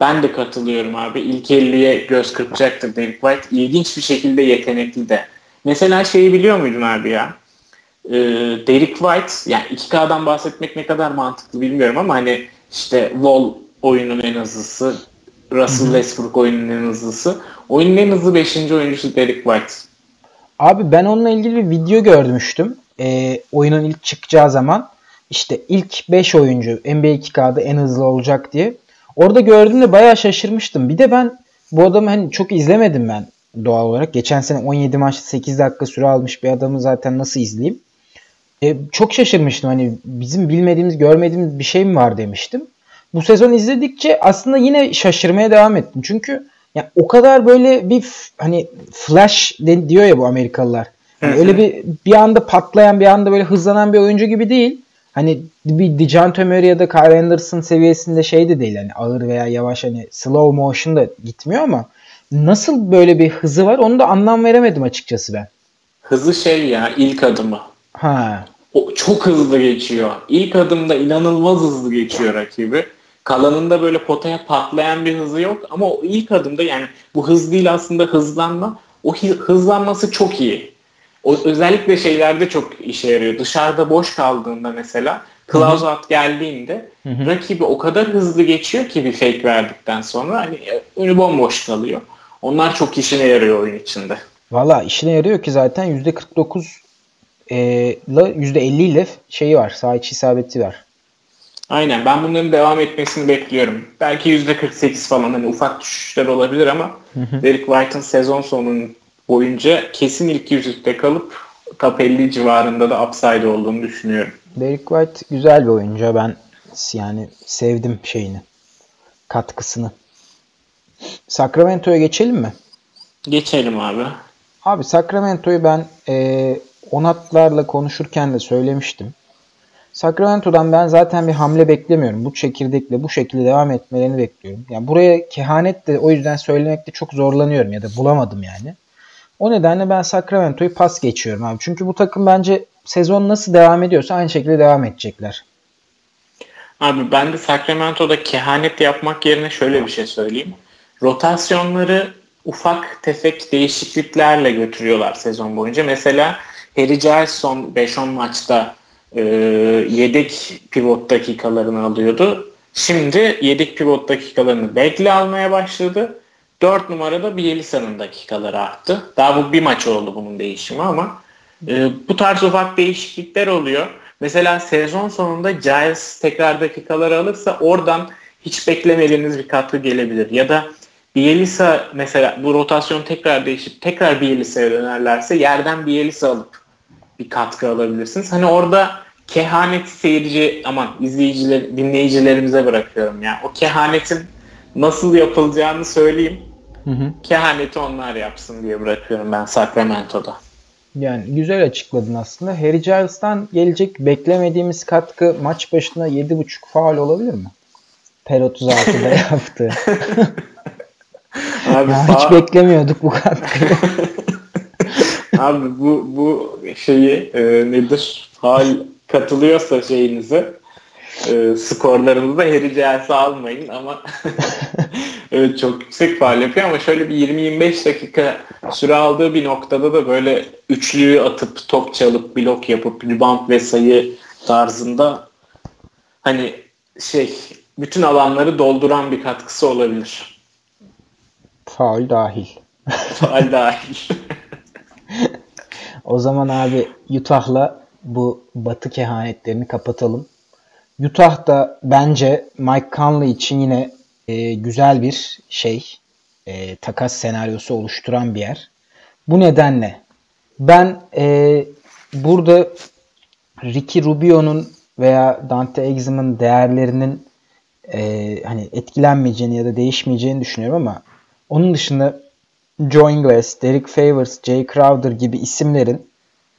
B: Ben de katılıyorum abi. İlk 50'ye göz kırpacaktır Derek White. İlginç bir şekilde yetenekli de. Mesela şeyi biliyor muydun abi ya? Ee, Derek White, yani 2K'dan bahsetmek ne kadar mantıklı bilmiyorum ama hani işte Wall oyunun en hızlısı, Russell Westbrook oyunun en hızlısı. Oyunun en hızlı 5. oyuncusu Derek White.
A: Abi ben onunla ilgili bir video görmüştüm. Ee, oyunun ilk çıkacağı zaman işte ilk 5 oyuncu NBA 2K'da en hızlı olacak diye. Orada gördüğümde bayağı şaşırmıştım. Bir de ben bu adamı hani çok izlemedim ben doğal olarak. Geçen sene 17 maçta 8 dakika süre almış bir adamı zaten nasıl izleyeyim? E, çok şaşırmıştım. Hani bizim bilmediğimiz, görmediğimiz bir şey mi var demiştim. Bu sezon izledikçe aslında yine şaşırmaya devam ettim. Çünkü ya o kadar böyle bir hani flash diyor ya bu Amerikalılar. Yani öyle bir bir anda patlayan, bir anda böyle hızlanan bir oyuncu gibi değil. Hani bir Dejounte Murray ya da Kyle Anderson seviyesinde şey de değil. Hani ağır veya yavaş hani slow motion da gitmiyor ama nasıl böyle bir hızı var onu da anlam veremedim açıkçası ben.
B: Hızı şey ya ilk adımı.
A: Ha.
B: O çok hızlı geçiyor. İlk adımda inanılmaz hızlı geçiyor rakibi. Kalanında böyle potaya patlayan bir hızı yok ama o ilk adımda yani bu hız değil aslında hızlanma. O hızlanması çok iyi. O özellikle şeylerde çok işe yarıyor. Dışarıda boş kaldığında mesela closeout geldiğinde hı hı. rakibi o kadar hızlı geçiyor ki bir fake verdikten sonra hani önü bomboş kalıyor. Onlar çok işine yarıyor oyun içinde.
A: Valla işine yarıyor ki zaten %49 e, ile %50 ile şeyi var. Sağ içi isabeti var.
B: Aynen. Ben bunların devam etmesini bekliyorum. Belki %48 falan hani ufak düşüşler olabilir ama hı hı. Derek White'ın sezon sonunun boyunca kesin ilk yüzükte kalıp top 50 civarında da upside olduğunu düşünüyorum.
A: Derek White güzel bir oyuncu. Ben yani sevdim şeyini. Katkısını. Sacramento'ya geçelim mi?
B: Geçelim abi.
A: Abi Sacramento'yu ben e, Onatlarla konuşurken de söylemiştim. Sacramento'dan ben zaten bir hamle beklemiyorum. Bu çekirdekle bu şekilde devam etmelerini bekliyorum. Yani buraya kehanet de o yüzden söylemekte çok zorlanıyorum ya da bulamadım yani. O nedenle ben Sacramento'yu pas geçiyorum abi. Çünkü bu takım bence sezon nasıl devam ediyorsa aynı şekilde devam edecekler.
B: Abi ben de Sacramento'da kehanet yapmak yerine şöyle bir şey söyleyeyim. Rotasyonları ufak tefek değişikliklerle götürüyorlar sezon boyunca. Mesela Harry Giles son 5-10 maçta e, yedek pivot dakikalarını alıyordu. Şimdi yedek pivot dakikalarını Begley almaya başladı. 4 numarada Bielisa'nın dakikaları arttı. Daha bu bir maç oldu bunun değişimi ama e, bu tarz ufak değişiklikler oluyor. Mesela sezon sonunda Giles tekrar dakikaları alırsa oradan hiç beklemediğiniz bir katkı gelebilir. Ya da Bielisa mesela bu rotasyon tekrar değişip tekrar Bielisa'ya dönerlerse yerden Bielisa alıp bir katkı alabilirsiniz. Hani orada kehaneti seyirci aman izleyiciler dinleyicilerimize bırakıyorum ya. O kehanetin nasıl yapılacağını söyleyeyim. Hı hı. Kehaneti onlar yapsın diye bırakıyorum ben Sacramento'da.
A: Yani güzel açıkladın aslında. Harry Giles'tan gelecek beklemediğimiz katkı maç başına 7.5 faal olabilir mi? Per 36'da yaptı. Abi ya hiç beklemiyorduk bu katkıyı.
B: Abi bu bu şeyi e, nedir? Hal katılıyorsa şeyinize e, skorlarınızda Harry Giles'ı almayın ama evet çok yüksek faal yapıyor ama şöyle bir 20-25 dakika süre aldığı bir noktada da böyle üçlüyü atıp top çalıp blok yapıp rebound ve sayı tarzında hani şey bütün alanları dolduran bir katkısı olabilir.
A: Faul dahil.
B: Faul dahil.
A: o zaman abi Utah'la bu batı kehanetlerini kapatalım. Utah da bence Mike Conley için yine e, güzel bir şey, e, takas senaryosu oluşturan bir yer. Bu nedenle ben e, burada Ricky Rubio'nun veya Dante Exum'un değerlerinin e, hani etkilenmeyeceğini ya da değişmeyeceğini düşünüyorum ama onun dışında Joe Ingles, Derek Favors, Jay Crowder gibi isimlerin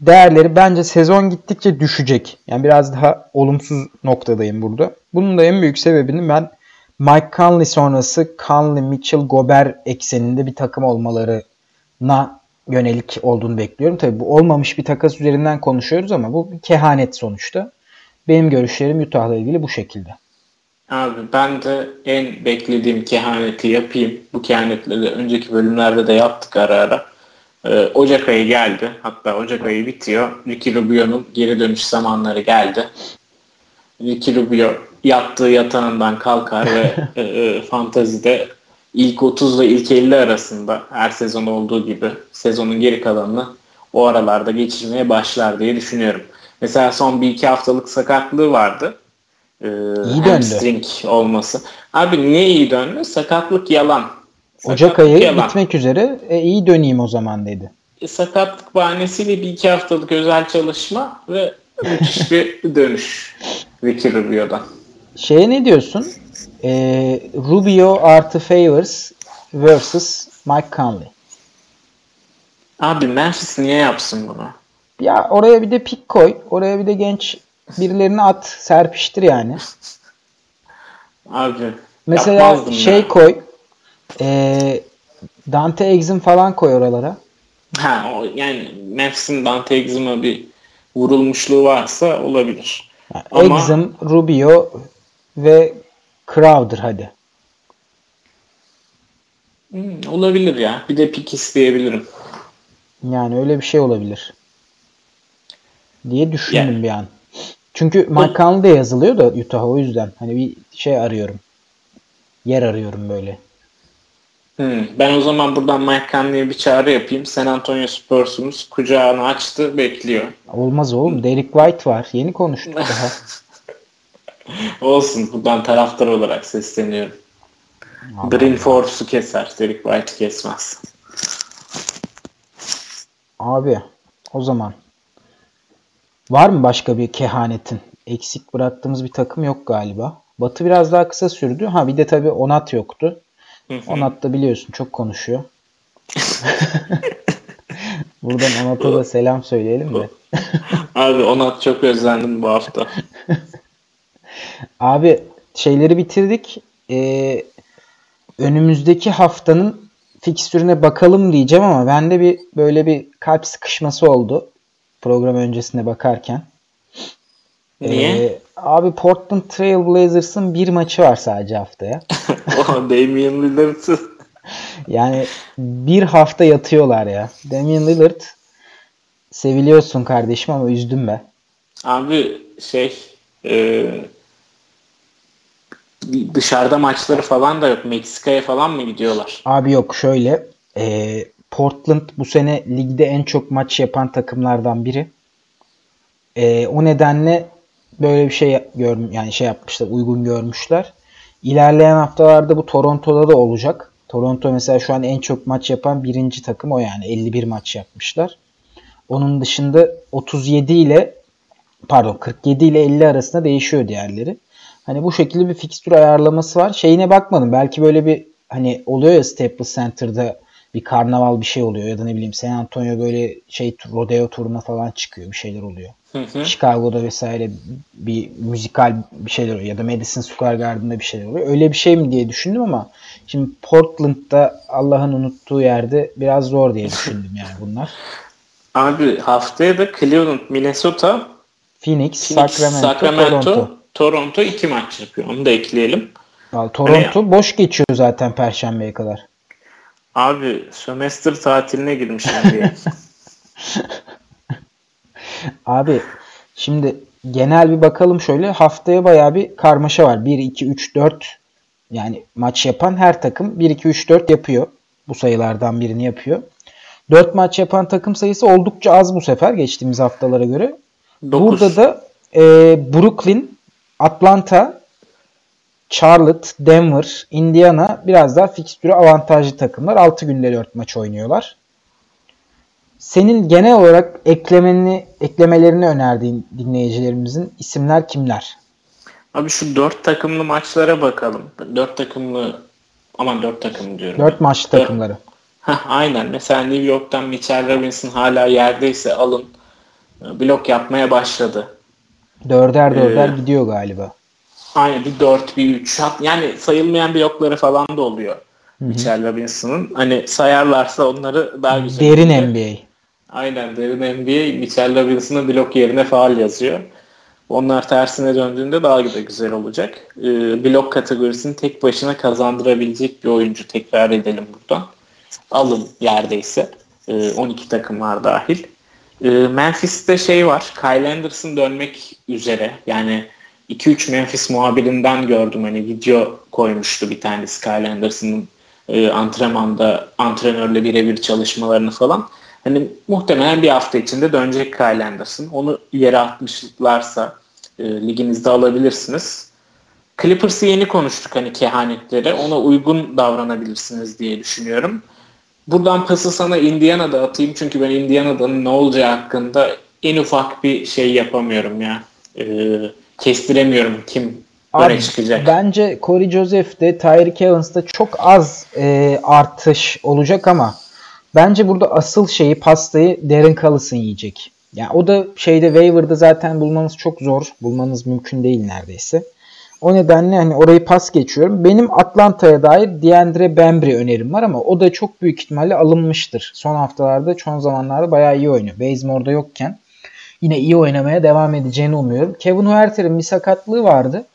A: değerleri bence sezon gittikçe düşecek. Yani biraz daha olumsuz noktadayım burada. Bunun da en büyük sebebini ben Mike Conley sonrası Conley, Mitchell, Gobert ekseninde bir takım olmalarına yönelik olduğunu bekliyorum. Tabii bu olmamış bir takas üzerinden konuşuyoruz ama bu bir kehanet sonuçta. Benim görüşlerim Utah'la ilgili bu şekilde.
B: Abi ben de en beklediğim kehaneti yapayım. Bu kehanetleri önceki bölümlerde de yaptık ara ara. Ee, Ocak ayı geldi. Hatta Ocak ayı bitiyor. Ricky Rubio'nun geri dönüş zamanları geldi. Ricky Rubio yattığı yatağından kalkar ve e, e, fantazide ilk 30 ile ilk 50 arasında her sezon olduğu gibi sezonun geri kalanını o aralarda geçirmeye başlar diye düşünüyorum. Mesela son bir iki haftalık sakatlığı vardı. Ee, iyi hamstring olması. Abi niye iyi döndü? Sakatlık yalan.
A: Ocak ayı yalan. bitmek üzere e, iyi döneyim o zaman dedi.
B: E, sakatlık bahanesiyle bir iki haftalık özel çalışma ve müthiş bir dönüş Ricky Rubio'dan.
A: Şeye ne diyorsun? Ee, Rubio artı Favors versus Mike Conley.
B: Abi Memphis niye yapsın bunu?
A: Ya oraya bir de pik koy. Oraya bir de genç birilerini at. Serpiştir yani.
B: Abi
A: Mesela şey ya. koy. E, Dante Exum falan koy oralara.
B: Ha o, yani Memphis'in Dante Exum'a bir vurulmuşluğu varsa olabilir.
A: Yani Ama... Exum, Rubio ve Crowder hadi.
B: Hmm, olabilir ya. Bir de pik isteyebilirim.
A: Yani öyle bir şey olabilir. Diye düşündüm yani. bir an. Çünkü Mike Conley de yazılıyor da Utah o yüzden. Hani bir şey arıyorum. Yer arıyorum böyle.
B: Hmm, ben o zaman buradan Mike Conley'e bir çağrı yapayım. San Antonio Spurs'umuz kucağını açtı, bekliyor.
A: Olmaz oğlum. Derek White var. Yeni konuştuk daha.
B: Olsun. Buradan taraftar olarak sesleniyorum. Green Force'u keser. Derek White kesmez.
A: Abi o zaman var mı başka bir kehanetin? Eksik bıraktığımız bir takım yok galiba. Batı biraz daha kısa sürdü. Ha bir de tabii Onat yoktu. Onat da biliyorsun çok konuşuyor. Buradan Onat'a da selam söyleyelim de.
B: Abi Onat çok özlendim bu hafta.
A: Abi şeyleri bitirdik. Ee, önümüzdeki haftanın fikstürüne bakalım diyeceğim ama bende bir böyle bir kalp sıkışması oldu program öncesine bakarken.
B: Niye? Ee,
A: abi Portland Trail Blazers'ın bir maçı var sadece haftaya.
B: Damian Lillard.
A: yani bir hafta yatıyorlar ya. Damian Lillard seviliyorsun kardeşim ama üzdüm be.
B: Abi şey e, dışarıda maçları falan da yok. Meksika'ya falan mı gidiyorlar?
A: Abi yok şöyle e, Portland bu sene ligde en çok maç yapan takımlardan biri. E, o nedenle böyle bir şey gör, yani şey yapmışlar, uygun görmüşler. İlerleyen haftalarda bu Toronto'da da olacak. Toronto mesela şu an en çok maç yapan birinci takım o yani 51 maç yapmışlar. Onun dışında 37 ile pardon 47 ile 50 arasında değişiyor diğerleri. Hani bu şekilde bir fikstür ayarlaması var. Şeyine bakmadım. Belki böyle bir hani oluyor ya Staples Center'da bir karnaval bir şey oluyor ya da ne bileyim San Antonio böyle şey rodeo turuna falan çıkıyor bir şeyler oluyor. Hı hı. Chicago'da vesaire bir müzikal bir şeyler oluyor ya da Madison Square Garden'da bir şeyler oluyor. Öyle bir şey mi diye düşündüm ama şimdi Portland'da Allah'ın unuttuğu yerde biraz zor diye düşündüm yani bunlar.
B: Abi haftaya da Cleveland, Minnesota,
A: Phoenix, Phoenix Sacramento, Sacramento, Toronto.
B: Toronto iki maç yapıyor. Onu da ekleyelim.
A: Abi, Toronto hani, boş geçiyor zaten Perşembe'ye kadar.
B: Abi sömestr tatiline girmiş diye.
A: Abi şimdi genel bir bakalım şöyle. Haftaya bayağı bir karmaşa var. 1, 2, 3, 4 yani maç yapan her takım 1, 2, 3, 4 yapıyor. Bu sayılardan birini yapıyor. 4 maç yapan takım sayısı oldukça az bu sefer geçtiğimiz haftalara göre. Dokuz. Burada da e, Brooklyn, Atlanta, Charlotte, Denver, Indiana biraz daha fikstürü avantajlı takımlar. 6 günde 4 maç oynuyorlar. Senin genel olarak eklemeni, eklemelerini önerdiğin dinleyicilerimizin isimler kimler?
B: Abi şu 4 takımlı maçlara bakalım. 4 takımlı aman 4 takım diyorum.
A: 4 maç takımları.
B: Heh, aynen. Mesela New York'tan Mitchell Robinson hala yerdeyse alın. Blok yapmaya başladı.
A: Dörder dörder ee, gidiyor galiba.
B: Aynen bir 4 bir 3 yani sayılmayan blokları falan da oluyor. Hı-hı. Mitchell Robinson'ın. Hani sayarlarsa onları daha güzel.
A: Derin oluyor. NBA.
B: Aynen derin NBA Mitchell Robinson'ın blok yerine faal yazıyor. Onlar tersine döndüğünde daha da güzel olacak. Ee, blok kategorisini tek başına kazandırabilecek bir oyuncu tekrar edelim buradan. Alın yerdeyse. Ee, 12 takım var dahil. Ee, Memphis'te şey var. Kyle Anderson dönmek üzere. Yani 2-3 Memphis muhabirinden gördüm. Hani video koymuştu bir tanesi Kyle e, antrenmanda antrenörle birebir çalışmalarını falan. Hani muhtemelen bir hafta içinde dönecek Kyle Anderson. Onu yere atmışlarsa e, liginizde alabilirsiniz. Clippers'ı yeni konuştuk hani kehanetlere. Ona uygun davranabilirsiniz diye düşünüyorum. Buradan pası sana Indiana'da atayım çünkü ben Indiana'danın ne olacağı hakkında en ufak bir şey yapamıyorum ya. Ee, kestiremiyorum kim Abi, çıkacak.
A: Bence Corey Joseph de Tyreek Evans'da çok az e, artış olacak ama bence burada asıl şeyi pastayı Darren Collison yiyecek. Yani o da şeyde waiver'da zaten bulmanız çok zor. Bulmanız mümkün değil neredeyse. O nedenle hani orayı pas geçiyorum. Benim Atlanta'ya dair Deandre Bembry önerim var ama o da çok büyük ihtimalle alınmıştır. Son haftalarda, son zamanlarda bayağı iyi oynuyor. Bazemore'da yokken yine iyi oynamaya devam edeceğini umuyorum. Kevin Huerter'in bir sakatlığı vardı.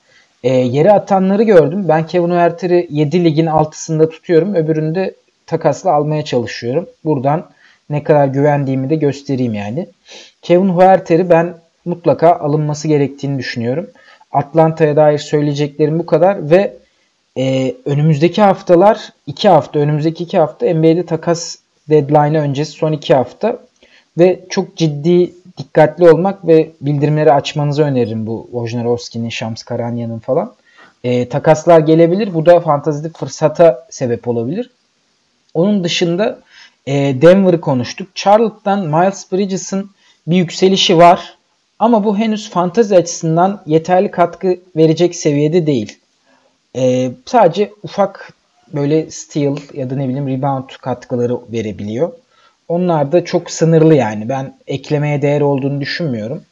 A: E, yere atanları gördüm. Ben Kevin Huerter'i 7 ligin altısında tutuyorum. Öbüründe takasla almaya çalışıyorum. Buradan ne kadar güvendiğimi de göstereyim yani. Kevin Huerter'i ben mutlaka alınması gerektiğini düşünüyorum. Atlanta'ya dair söyleyeceklerim bu kadar ve e, önümüzdeki haftalar iki hafta önümüzdeki iki hafta NBA'de takas deadline öncesi son iki hafta ve çok ciddi dikkatli olmak ve bildirimleri açmanızı öneririm bu Wojnarowski'nin, Shams Karanya'nın falan. E, takaslar gelebilir. Bu da fantazide fırsata sebep olabilir. Onun dışında e, Denver'ı konuştuk. Charlotte'dan Miles Bridges'ın bir yükselişi var. Ama bu henüz fantazi açısından yeterli katkı verecek seviyede değil. E, sadece ufak böyle steal ya da ne bileyim rebound katkıları verebiliyor. Onlar da çok sınırlı yani. Ben eklemeye değer olduğunu düşünmüyorum.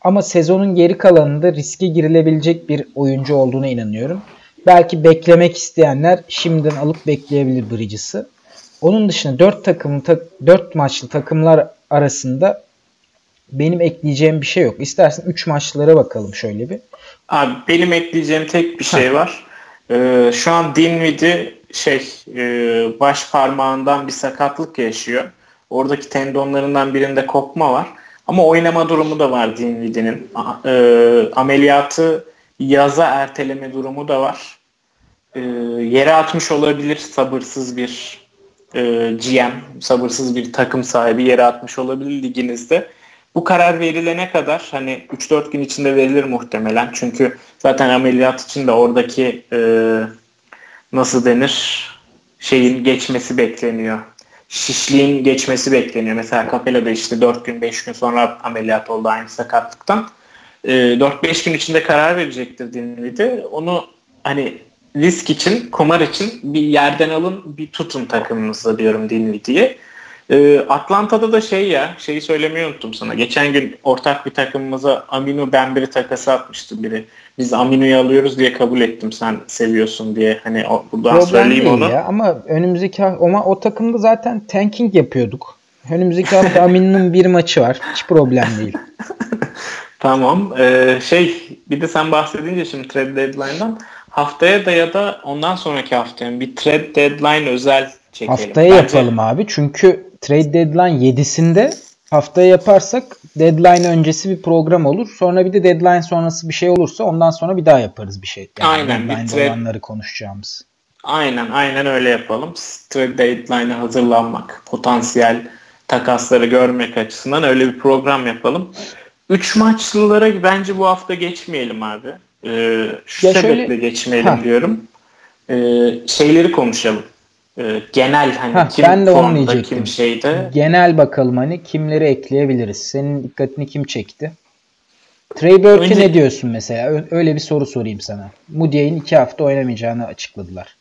A: Ama sezonun geri kalanında riske girilebilecek bir oyuncu olduğuna inanıyorum. Belki beklemek isteyenler şimdiden alıp bekleyebilir Bridges'ı. Onun dışında 4 takım 4 maçlı takımlar arasında benim ekleyeceğim bir şey yok. İstersen 3 maçlara bakalım şöyle bir.
B: Abi benim ekleyeceğim tek bir şey var. Ee, şu an Dinwiddie şey e, baş parmağından bir sakatlık yaşıyor. Oradaki tendonlarından birinde kopma var. Ama oynama durumu da var Dinwiddie'nin. E, ameliyatı yaza erteleme durumu da var. E, yere atmış olabilir sabırsız bir e, GM, sabırsız bir takım sahibi yere atmış olabilir liginizde. Bu karar verilene kadar hani 3-4 gün içinde verilir muhtemelen. Çünkü zaten ameliyat için de oradaki e, nasıl denir şeyin geçmesi bekleniyor şişliğin geçmesi bekleniyor. Mesela Capella'da işte 4 gün 5 gün sonra ameliyat oldu aynı sakatlıktan. E, ee, 4-5 gün içinde karar verecektir Dinwiddie. Onu hani risk için, kumar için bir yerden alın bir tutun takımınızda diyorum Dinwiddie'ye. Ee, Atlanta'da da şey ya, şeyi söylemeyi unuttum sana. Geçen gün ortak bir takımımıza Aminu Bemberi takası atmıştı biri. Biz Aminu'yu alıyoruz diye kabul ettim sen seviyorsun diye. Hani o, buradan
A: Problem
B: söyleyeyim
A: değil
B: onu.
A: Ya. Ama önümüzdeki ama o takımda zaten tanking yapıyorduk. Önümüzdeki hafta Aminu'nun bir maçı var. Hiç problem değil.
B: Tamam. Ee, şey bir de sen bahsedince şimdi trade deadline'dan haftaya da ya da ondan sonraki haftaya bir trade deadline özel çekelim.
A: Haftaya
B: Bence-
A: yapalım abi. Çünkü trade deadline 7'sinde haftaya yaparsak deadline öncesi bir program olur. Sonra bir de deadline sonrası bir şey olursa ondan sonra bir daha yaparız bir şey. Yani
B: Aynen, bir
A: deadline'da
B: trade-
A: olanları konuşacağımız.
B: Aynen aynen öyle yapalım. Trade deadline'a hazırlanmak, potansiyel takasları görmek açısından öyle bir program yapalım. Üç maçlılara bence bu hafta geçmeyelim abi. Ee, şu
A: Ya
B: sebeple
A: şöyle-
B: geçmeyelim
A: Ha.
B: diyorum. Ee, şeyleri konuşalım. Ee, genel hani
A: Ha,
B: kim
A: ben de onu diyecektim.
B: kim şeyde.
A: Genel bakalım hani kimleri ekleyebiliriz. Senin dikkatini kim çekti? Trey Burke'e
B: Önce-
A: ne diyorsun mesela? Öyle bir soru sorayım sana. Moody'nin iki hafta oynamayacağını açıkladılar.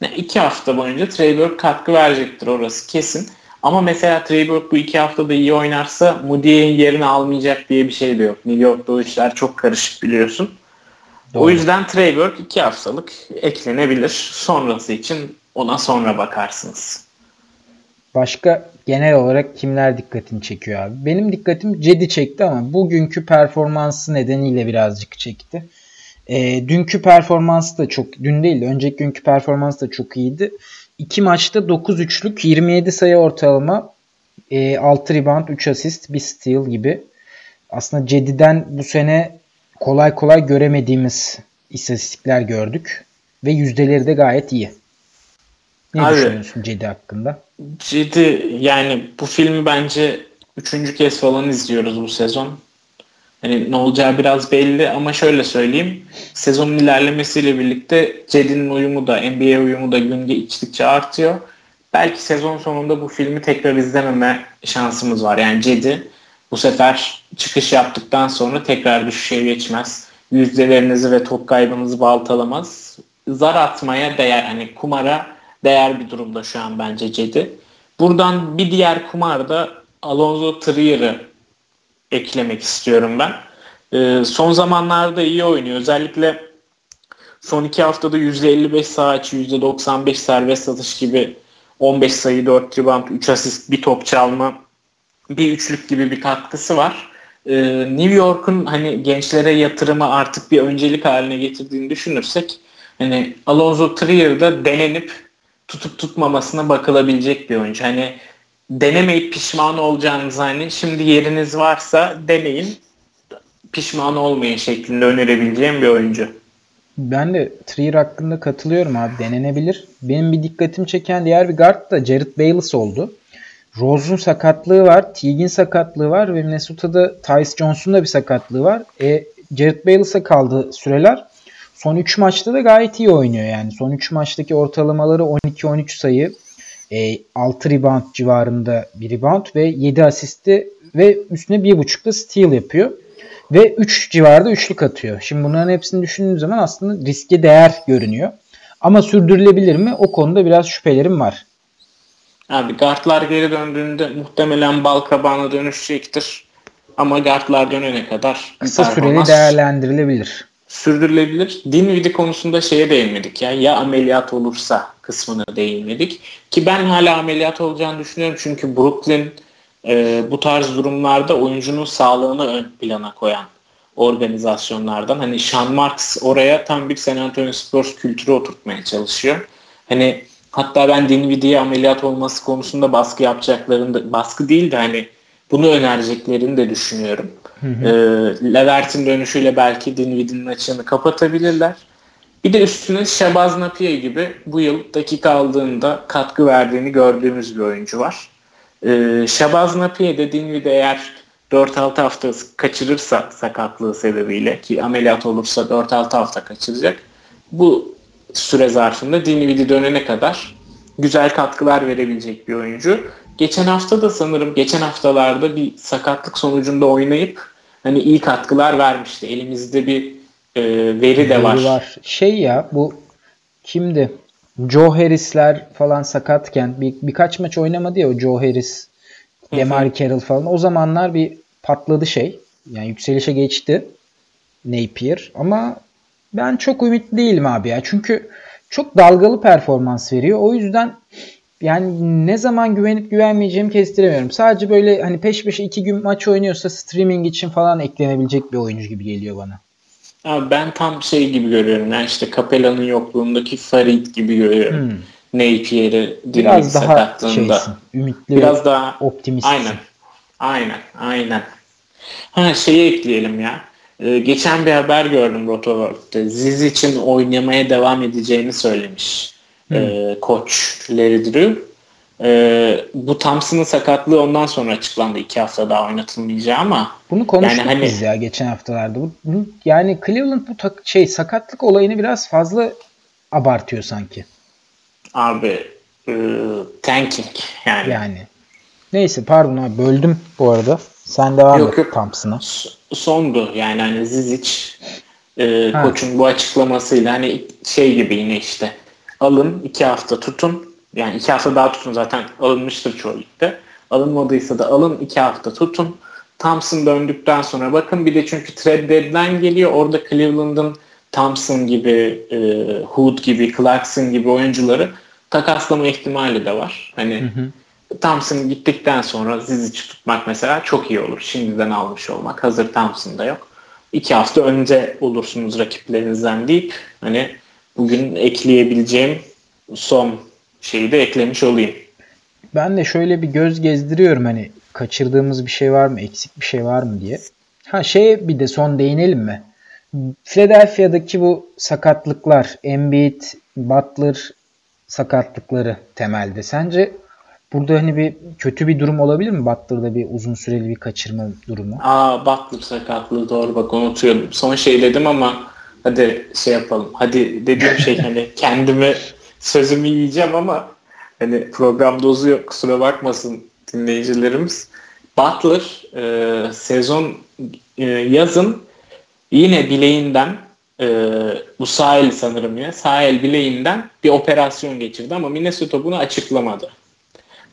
B: Ne, iki hafta boyunca Trey Burke katkı verecektir orası kesin. Ama mesela Trey Burke bu iki haftada iyi oynarsa Moody'nin yerini almayacak diye bir şey de yok. New York'ta o işler çok karışık biliyorsun. O
A: Doğru.
B: yüzden Trey Burke iki haftalık eklenebilir. Sonrası için ona sonra bakarsınız.
A: Başka genel olarak kimler dikkatini çekiyor abi? Benim dikkatim Cedi çekti ama bugünkü performansı nedeniyle birazcık çekti. E, dünkü performansı da çok, dün değil de önceki günkü performansı da çok iyiydi. İki maçta 9 üçlük, 27 sayı ortalama, e, 6 rebound, 3 asist, 1 steal gibi. Aslında Cedi'den bu sene kolay kolay göremediğimiz istatistikler gördük. Ve yüzdeleri de gayet iyi. Ne
B: Abi-
A: düşünüyorsun Cedi hakkında?
B: Ciddi yani bu filmi bence üçüncü kez falan izliyoruz bu sezon. Hani ne olacağı biraz belli ama şöyle söyleyeyim. Sezonun ilerlemesiyle birlikte Cedi'nin uyumu da NBA uyumu da gün geçtikçe artıyor. Belki sezon sonunda bu filmi tekrar izlememe şansımız var. Yani Cedi bu sefer çıkış yaptıktan sonra tekrar düşüşe geçmez. Yüzdelerinizi ve top kaybınızı baltalamaz. Zar atmaya değer hani kumara değer bir durumda şu an bence Cedi. Buradan bir diğer kumarda Alonso Trier'ı eklemek istiyorum ben. Ee, son zamanlarda iyi oynuyor. Özellikle son iki haftada %55 sağ açı, %95 serbest atış gibi 15 sayı, 4 rebound, 3 asist, bir top çalma, bir üçlük gibi bir katkısı var. Ee, New York'un hani gençlere yatırımı artık bir öncelik haline getirdiğini düşünürsek hani Alonso Trier'da denenip tutup tutmamasına bakılabilecek bir oyuncu. Hani denemeyip pişman olacağınız hani şimdi yeriniz varsa deneyin pişman olmayın şeklinde önerebileceğim bir oyuncu.
A: Ben de Trier hakkında katılıyorum abi. Denenebilir. Benim bir dikkatimi çeken diğer bir guard da Jared Bayless oldu. Rose'un sakatlığı var. Teague'in sakatlığı var ve Minnesota'da Tyce Jones'un da bir sakatlığı var. E, Jared Bayless'a kaldı süreler. Son 3 maçta da gayet iyi oynuyor yani. Son 3 maçtaki ortalamaları 12-13 sayı. E, 6 rebound civarında bir rebound ve 7 asisti ve üstüne 1.5 da steal yapıyor. Ve 3 civarında üçlük atıyor. Şimdi bunların hepsini düşündüğüm zaman aslında riske değer görünüyor. Ama sürdürülebilir mi? O konuda biraz şüphelerim var.
B: Abi guardlar geri döndüğünde muhtemelen bal kabağına dönüşecektir. Ama guardlar dönene kadar
A: Kısa süreli değerlendirilebilir.
B: Sürdürülebilir. Dinwiddie konusunda şeye değinmedik ya. Ya ameliyat olursa kısmına değinmedik. Ki ben hala ameliyat olacağını düşünüyorum. Çünkü Brooklyn e, bu tarz durumlarda oyuncunun sağlığını ön plana koyan organizasyonlardan. Hani Sean Marks oraya tam bir San Antonio Spurs kültürü oturtmaya çalışıyor. Hani hatta ben Dinwiddie'ye ameliyat olması konusunda baskı yapacaklarını da, baskı değil de hani bunu önereceklerini de düşünüyorum. E, Levert'in dönüşüyle belki Dinwiddie'nin açığını kapatabilirler. Bir de üstüne Şabaz Napier gibi bu yıl dakika aldığında katkı verdiğini gördüğümüz bir oyuncu var. Ee, Şabaz Napier de Dinwiddie eğer 4-6 hafta kaçırırsa sakatlığı sebebiyle ki ameliyat olursa 4-6 hafta kaçıracak. Bu süre zarfında Dinwiddie dönene kadar güzel katkılar verebilecek bir oyuncu. Geçen hafta da sanırım geçen haftalarda bir sakatlık sonucunda oynayıp hani iyi katkılar vermişti. Elimizde bir e, veri de var.
A: Veri Şey ya bu kimdi? Joe Harris'ler falan sakatken bir, birkaç maç oynamadı ya o Joe Harris, Demar Carroll falan. O zamanlar bir patladı şey. Yani yükselişe geçti Napier ama ben çok ümitli değilim abi ya. Çünkü çok dalgalı performans veriyor. O yüzden yani ne zaman güvenip güvenmeyeceğimi kestiremiyorum. Sadece böyle hani peş peşe iki gün maç oynuyorsa streaming için falan eklenebilecek bir oyuncu gibi geliyor bana.
B: Abi ben tam şey gibi görüyorum. Yani işte Capella'nın yokluğundaki Farid gibi görüyorum. Hmm. Napier'i
A: biraz daha şeysin, ümitli biraz daha optimist.
B: Aynen. Aynen. Aynen. Ha şeyi ekleyelim ya. Ee, geçen bir haber gördüm Rotoworld'de. Ziz için oynamaya devam edeceğini söylemiş. Hmm. Ee, koç Larry Drew. Ee, bu Thompson'ın sakatlığı ondan sonra açıklandı. iki hafta daha oynatılmayacağı ama.
A: Bunu konuştuk yani hani, biz ya geçen haftalarda. Bu, bu, yani Cleveland bu tak, şey sakatlık olayını biraz fazla abartıyor sanki.
B: Abi e, tanking yani.
A: Yani. Neyse pardon abi böldüm bu arada. Sen devam yok, et yok. Thompson'a.
B: Sondu yani hani Zizic e, koçun bu açıklamasıyla hani şey gibi yine işte alın iki hafta tutun yani iki hafta daha tutun zaten alınmıştır çoğu ligde. Alınmadıysa da alın iki hafta tutun. Thompson döndükten sonra bakın bir de çünkü trade deadline geliyor. Orada Cleveland'ın Thompson gibi, e, Hood gibi, Clarkson gibi oyuncuları takaslama ihtimali de var. Hani hı hı. Thompson gittikten sonra Zizic tutmak mesela çok iyi olur. Şimdiden almış olmak. Hazır Thompson'da yok. İki hafta önce olursunuz rakiplerinizden deyip hani bugün ekleyebileceğim son şeyi de eklemiş olayım.
A: Ben de şöyle bir göz gezdiriyorum hani kaçırdığımız bir şey var mı, eksik bir şey var mı diye. Ha şey bir de son değinelim mi? Philadelphia'daki bu sakatlıklar, Embiid, Butler sakatlıkları temelde. Sence burada hani bir kötü bir durum olabilir mi? Butler'da bir uzun süreli bir kaçırma durumu.
B: Aa Butler sakatlığı doğru bak unutuyorum. Son şey dedim ama hadi şey yapalım. Hadi dediğim şey hani kendimi sözümü yiyeceğim ama hani programda uzuyor kusura bakmasın dinleyicilerimiz. Butler e, sezon e, yazın yine bileğinden e, bu sahil sanırım ya sahil bileğinden bir operasyon geçirdi ama Minnesota bunu açıklamadı.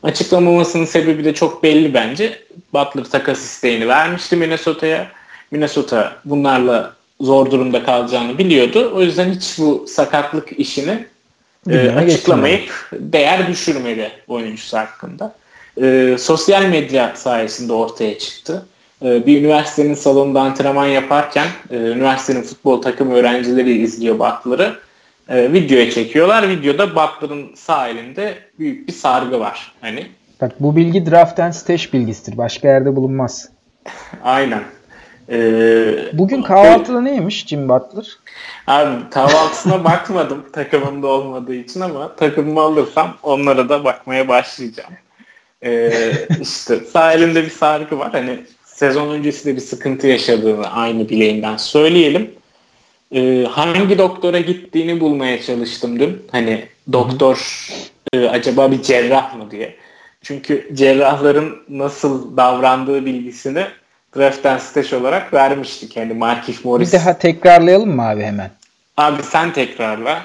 B: Açıklamamasının sebebi de çok belli bence. Butler takas isteğini vermişti Minnesota'ya. Minnesota bunlarla zor durumda kalacağını biliyordu. O yüzden hiç bu sakatlık işini e, açıklamayıp değer düşürmedi oyuncusu hakkında. E, sosyal medya sayesinde ortaya çıktı. E, bir üniversitenin salonunda antrenman yaparken e, üniversitenin futbol takım öğrencileri izliyor Butler'ı. E, videoya çekiyorlar. Videoda Butler'ın sağ elinde büyük bir sargı var. Hani
A: Bak bu bilgi draft and stash bilgisidir. Başka yerde bulunmaz.
B: Aynen.
A: Ee, Bugün kahvaltıda e, neymiş Jim Butler?
B: Abi kahvaltısına bakmadım takımımda olmadığı için ama takımımı alırsam onlara da bakmaya başlayacağım. Ee, işte sağ elinde bir sargı var. Hani sezon öncesi de bir sıkıntı yaşadığını aynı bileğinden söyleyelim. Ee, hangi doktora gittiğini bulmaya çalıştım dün. Hani doktor e, acaba bir cerrah mı diye. Çünkü cerrahların nasıl davrandığı bilgisini draft'ten staj olarak vermiştik. Yani Markif Morris.
A: Bir daha tekrarlayalım mı abi hemen?
B: Abi sen tekrarla.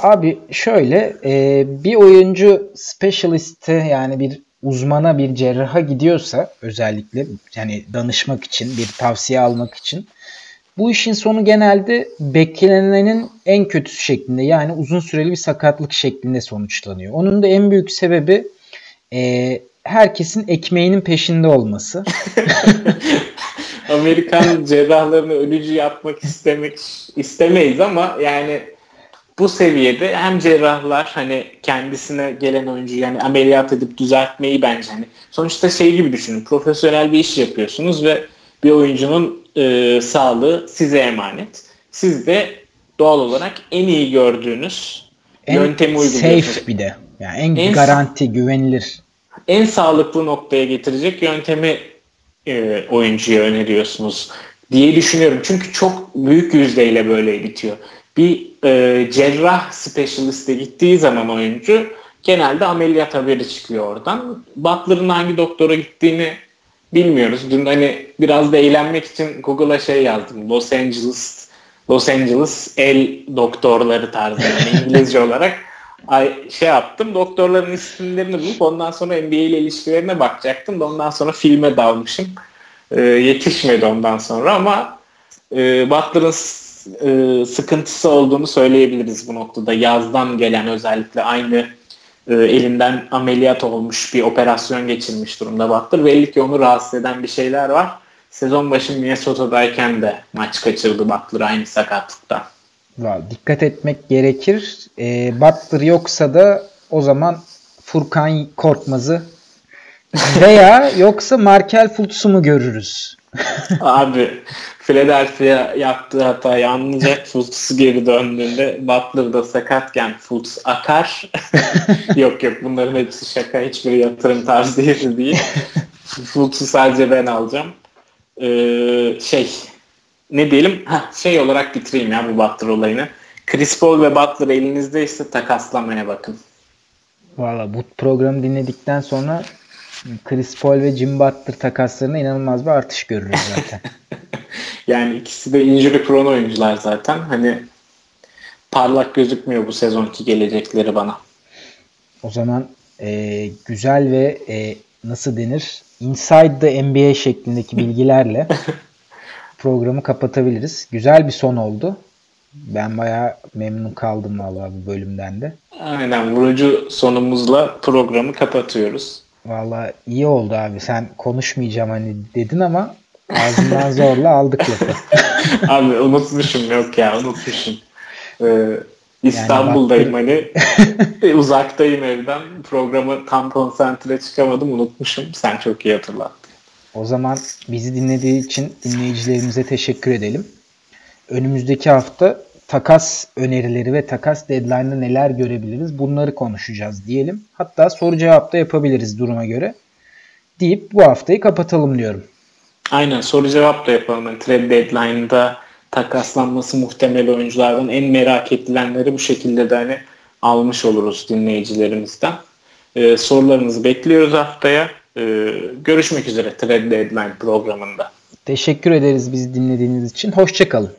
A: Abi şöyle e, bir oyuncu specialist'e yani bir uzmana bir cerraha gidiyorsa özellikle yani danışmak için bir tavsiye almak için bu işin sonu genelde beklenenin en kötüsü şeklinde yani uzun süreli bir sakatlık şeklinde sonuçlanıyor. Onun da en büyük sebebi e, herkesin ekmeğinin peşinde olması.
B: Amerikan cerrahlarını ölücü yapmak istemek istemeyiz ama yani bu seviyede hem cerrahlar hani kendisine gelen oyuncu yani ameliyat edip düzeltmeyi bence hani sonuçta şey gibi düşünün profesyonel bir iş yapıyorsunuz ve bir oyuncunun e, sağlığı size emanet. Siz de doğal olarak en iyi gördüğünüz en yöntemi uyguluyorsunuz.
A: Safe bir de. Yani en, en garanti, güvenilir.
B: En sağlıklı noktaya getirecek yöntemi e, oyuncuya öneriyorsunuz diye düşünüyorum. Çünkü çok büyük yüzdeyle böyle bitiyor. Bir e, cerrah specialist'e gittiği zaman oyuncu genelde ameliyat haberi çıkıyor oradan. Butler'ın hangi doktora gittiğini bilmiyoruz. Dün hani biraz da eğlenmek için Google'a şey yazdım. Los Angeles Los Angeles el doktorları tarzı yani İngilizce olarak ay, şey yaptım. Doktorların isimlerini bulup ondan sonra NBA ile ilişkilerine bakacaktım da ondan sonra filme dalmışım. E, yetişmedi ondan sonra ama e, Butler'ın e, sıkıntısı olduğunu söyleyebiliriz bu noktada. Yazdan gelen özellikle aynı e, elinden ameliyat olmuş bir operasyon geçirmiş durumda Butler. Belli ki onu rahatsız eden bir şeyler var. Sezon başı Minnesota'dayken de maç kaçırdı Butler aynı sakatlıktan.
A: Dikkat etmek gerekir. E, Butler yoksa da o zaman Furkan Korkmaz'ı veya yoksa Markel Fultz'u mu görürüz?
B: Abi Philadelphia yaptığı hatayı anlayacak. Fultz geri döndüğünde Butler da sakatken Fultz akar. yok yok bunların hepsi şaka. Hiçbir yatırım tavsiyesi değil. Fultz'u sadece ben alacağım. Ee, şey ne diyelim Heh, şey olarak bitireyim ya bu Butler olayını. Chris Paul ve Butler elinizdeyse takaslamaya bakın.
A: Valla bu programı dinledikten sonra Chris Paul ve Jim Butler takaslarına inanılmaz bir artış görürüz zaten.
B: yani ikisi de injury prone oyuncular zaten. Hani parlak gözükmüyor bu sezonki gelecekleri bana.
A: O zaman e, güzel ve e, nasıl denir? Inside the NBA şeklindeki bilgilerle programı kapatabiliriz. Güzel bir son oldu. Ben bayağı memnun kaldım vallahi bu bölümden de.
B: Aynen vurucu sonumuzla programı kapatıyoruz.
A: Valla iyi oldu abi. Sen konuşmayacağım hani dedin ama ağzından zorla aldık lafı.
B: abi unutmuşum yok ya unutmuşum. Ee, İstanbul'dayım yani hani uzaktayım evden programı tam konsantre çıkamadım unutmuşum. Sen çok iyi hatırlattın.
A: O zaman bizi dinlediği için dinleyicilerimize teşekkür edelim. Önümüzdeki hafta takas önerileri ve takas deadline'da neler görebiliriz bunları konuşacağız diyelim. Hatta soru cevap da yapabiliriz duruma göre. Deyip bu haftayı kapatalım diyorum.
B: Aynen soru cevap da yapalım. Yani trade deadline'da takaslanması muhtemel oyunculardan en merak edilenleri bu şekilde de hani almış oluruz dinleyicilerimizden. Ee, sorularınızı bekliyoruz haftaya. Ee, görüşmek üzere Trade Deadline programında.
A: Teşekkür ederiz bizi dinlediğiniz için. Hoşçakalın.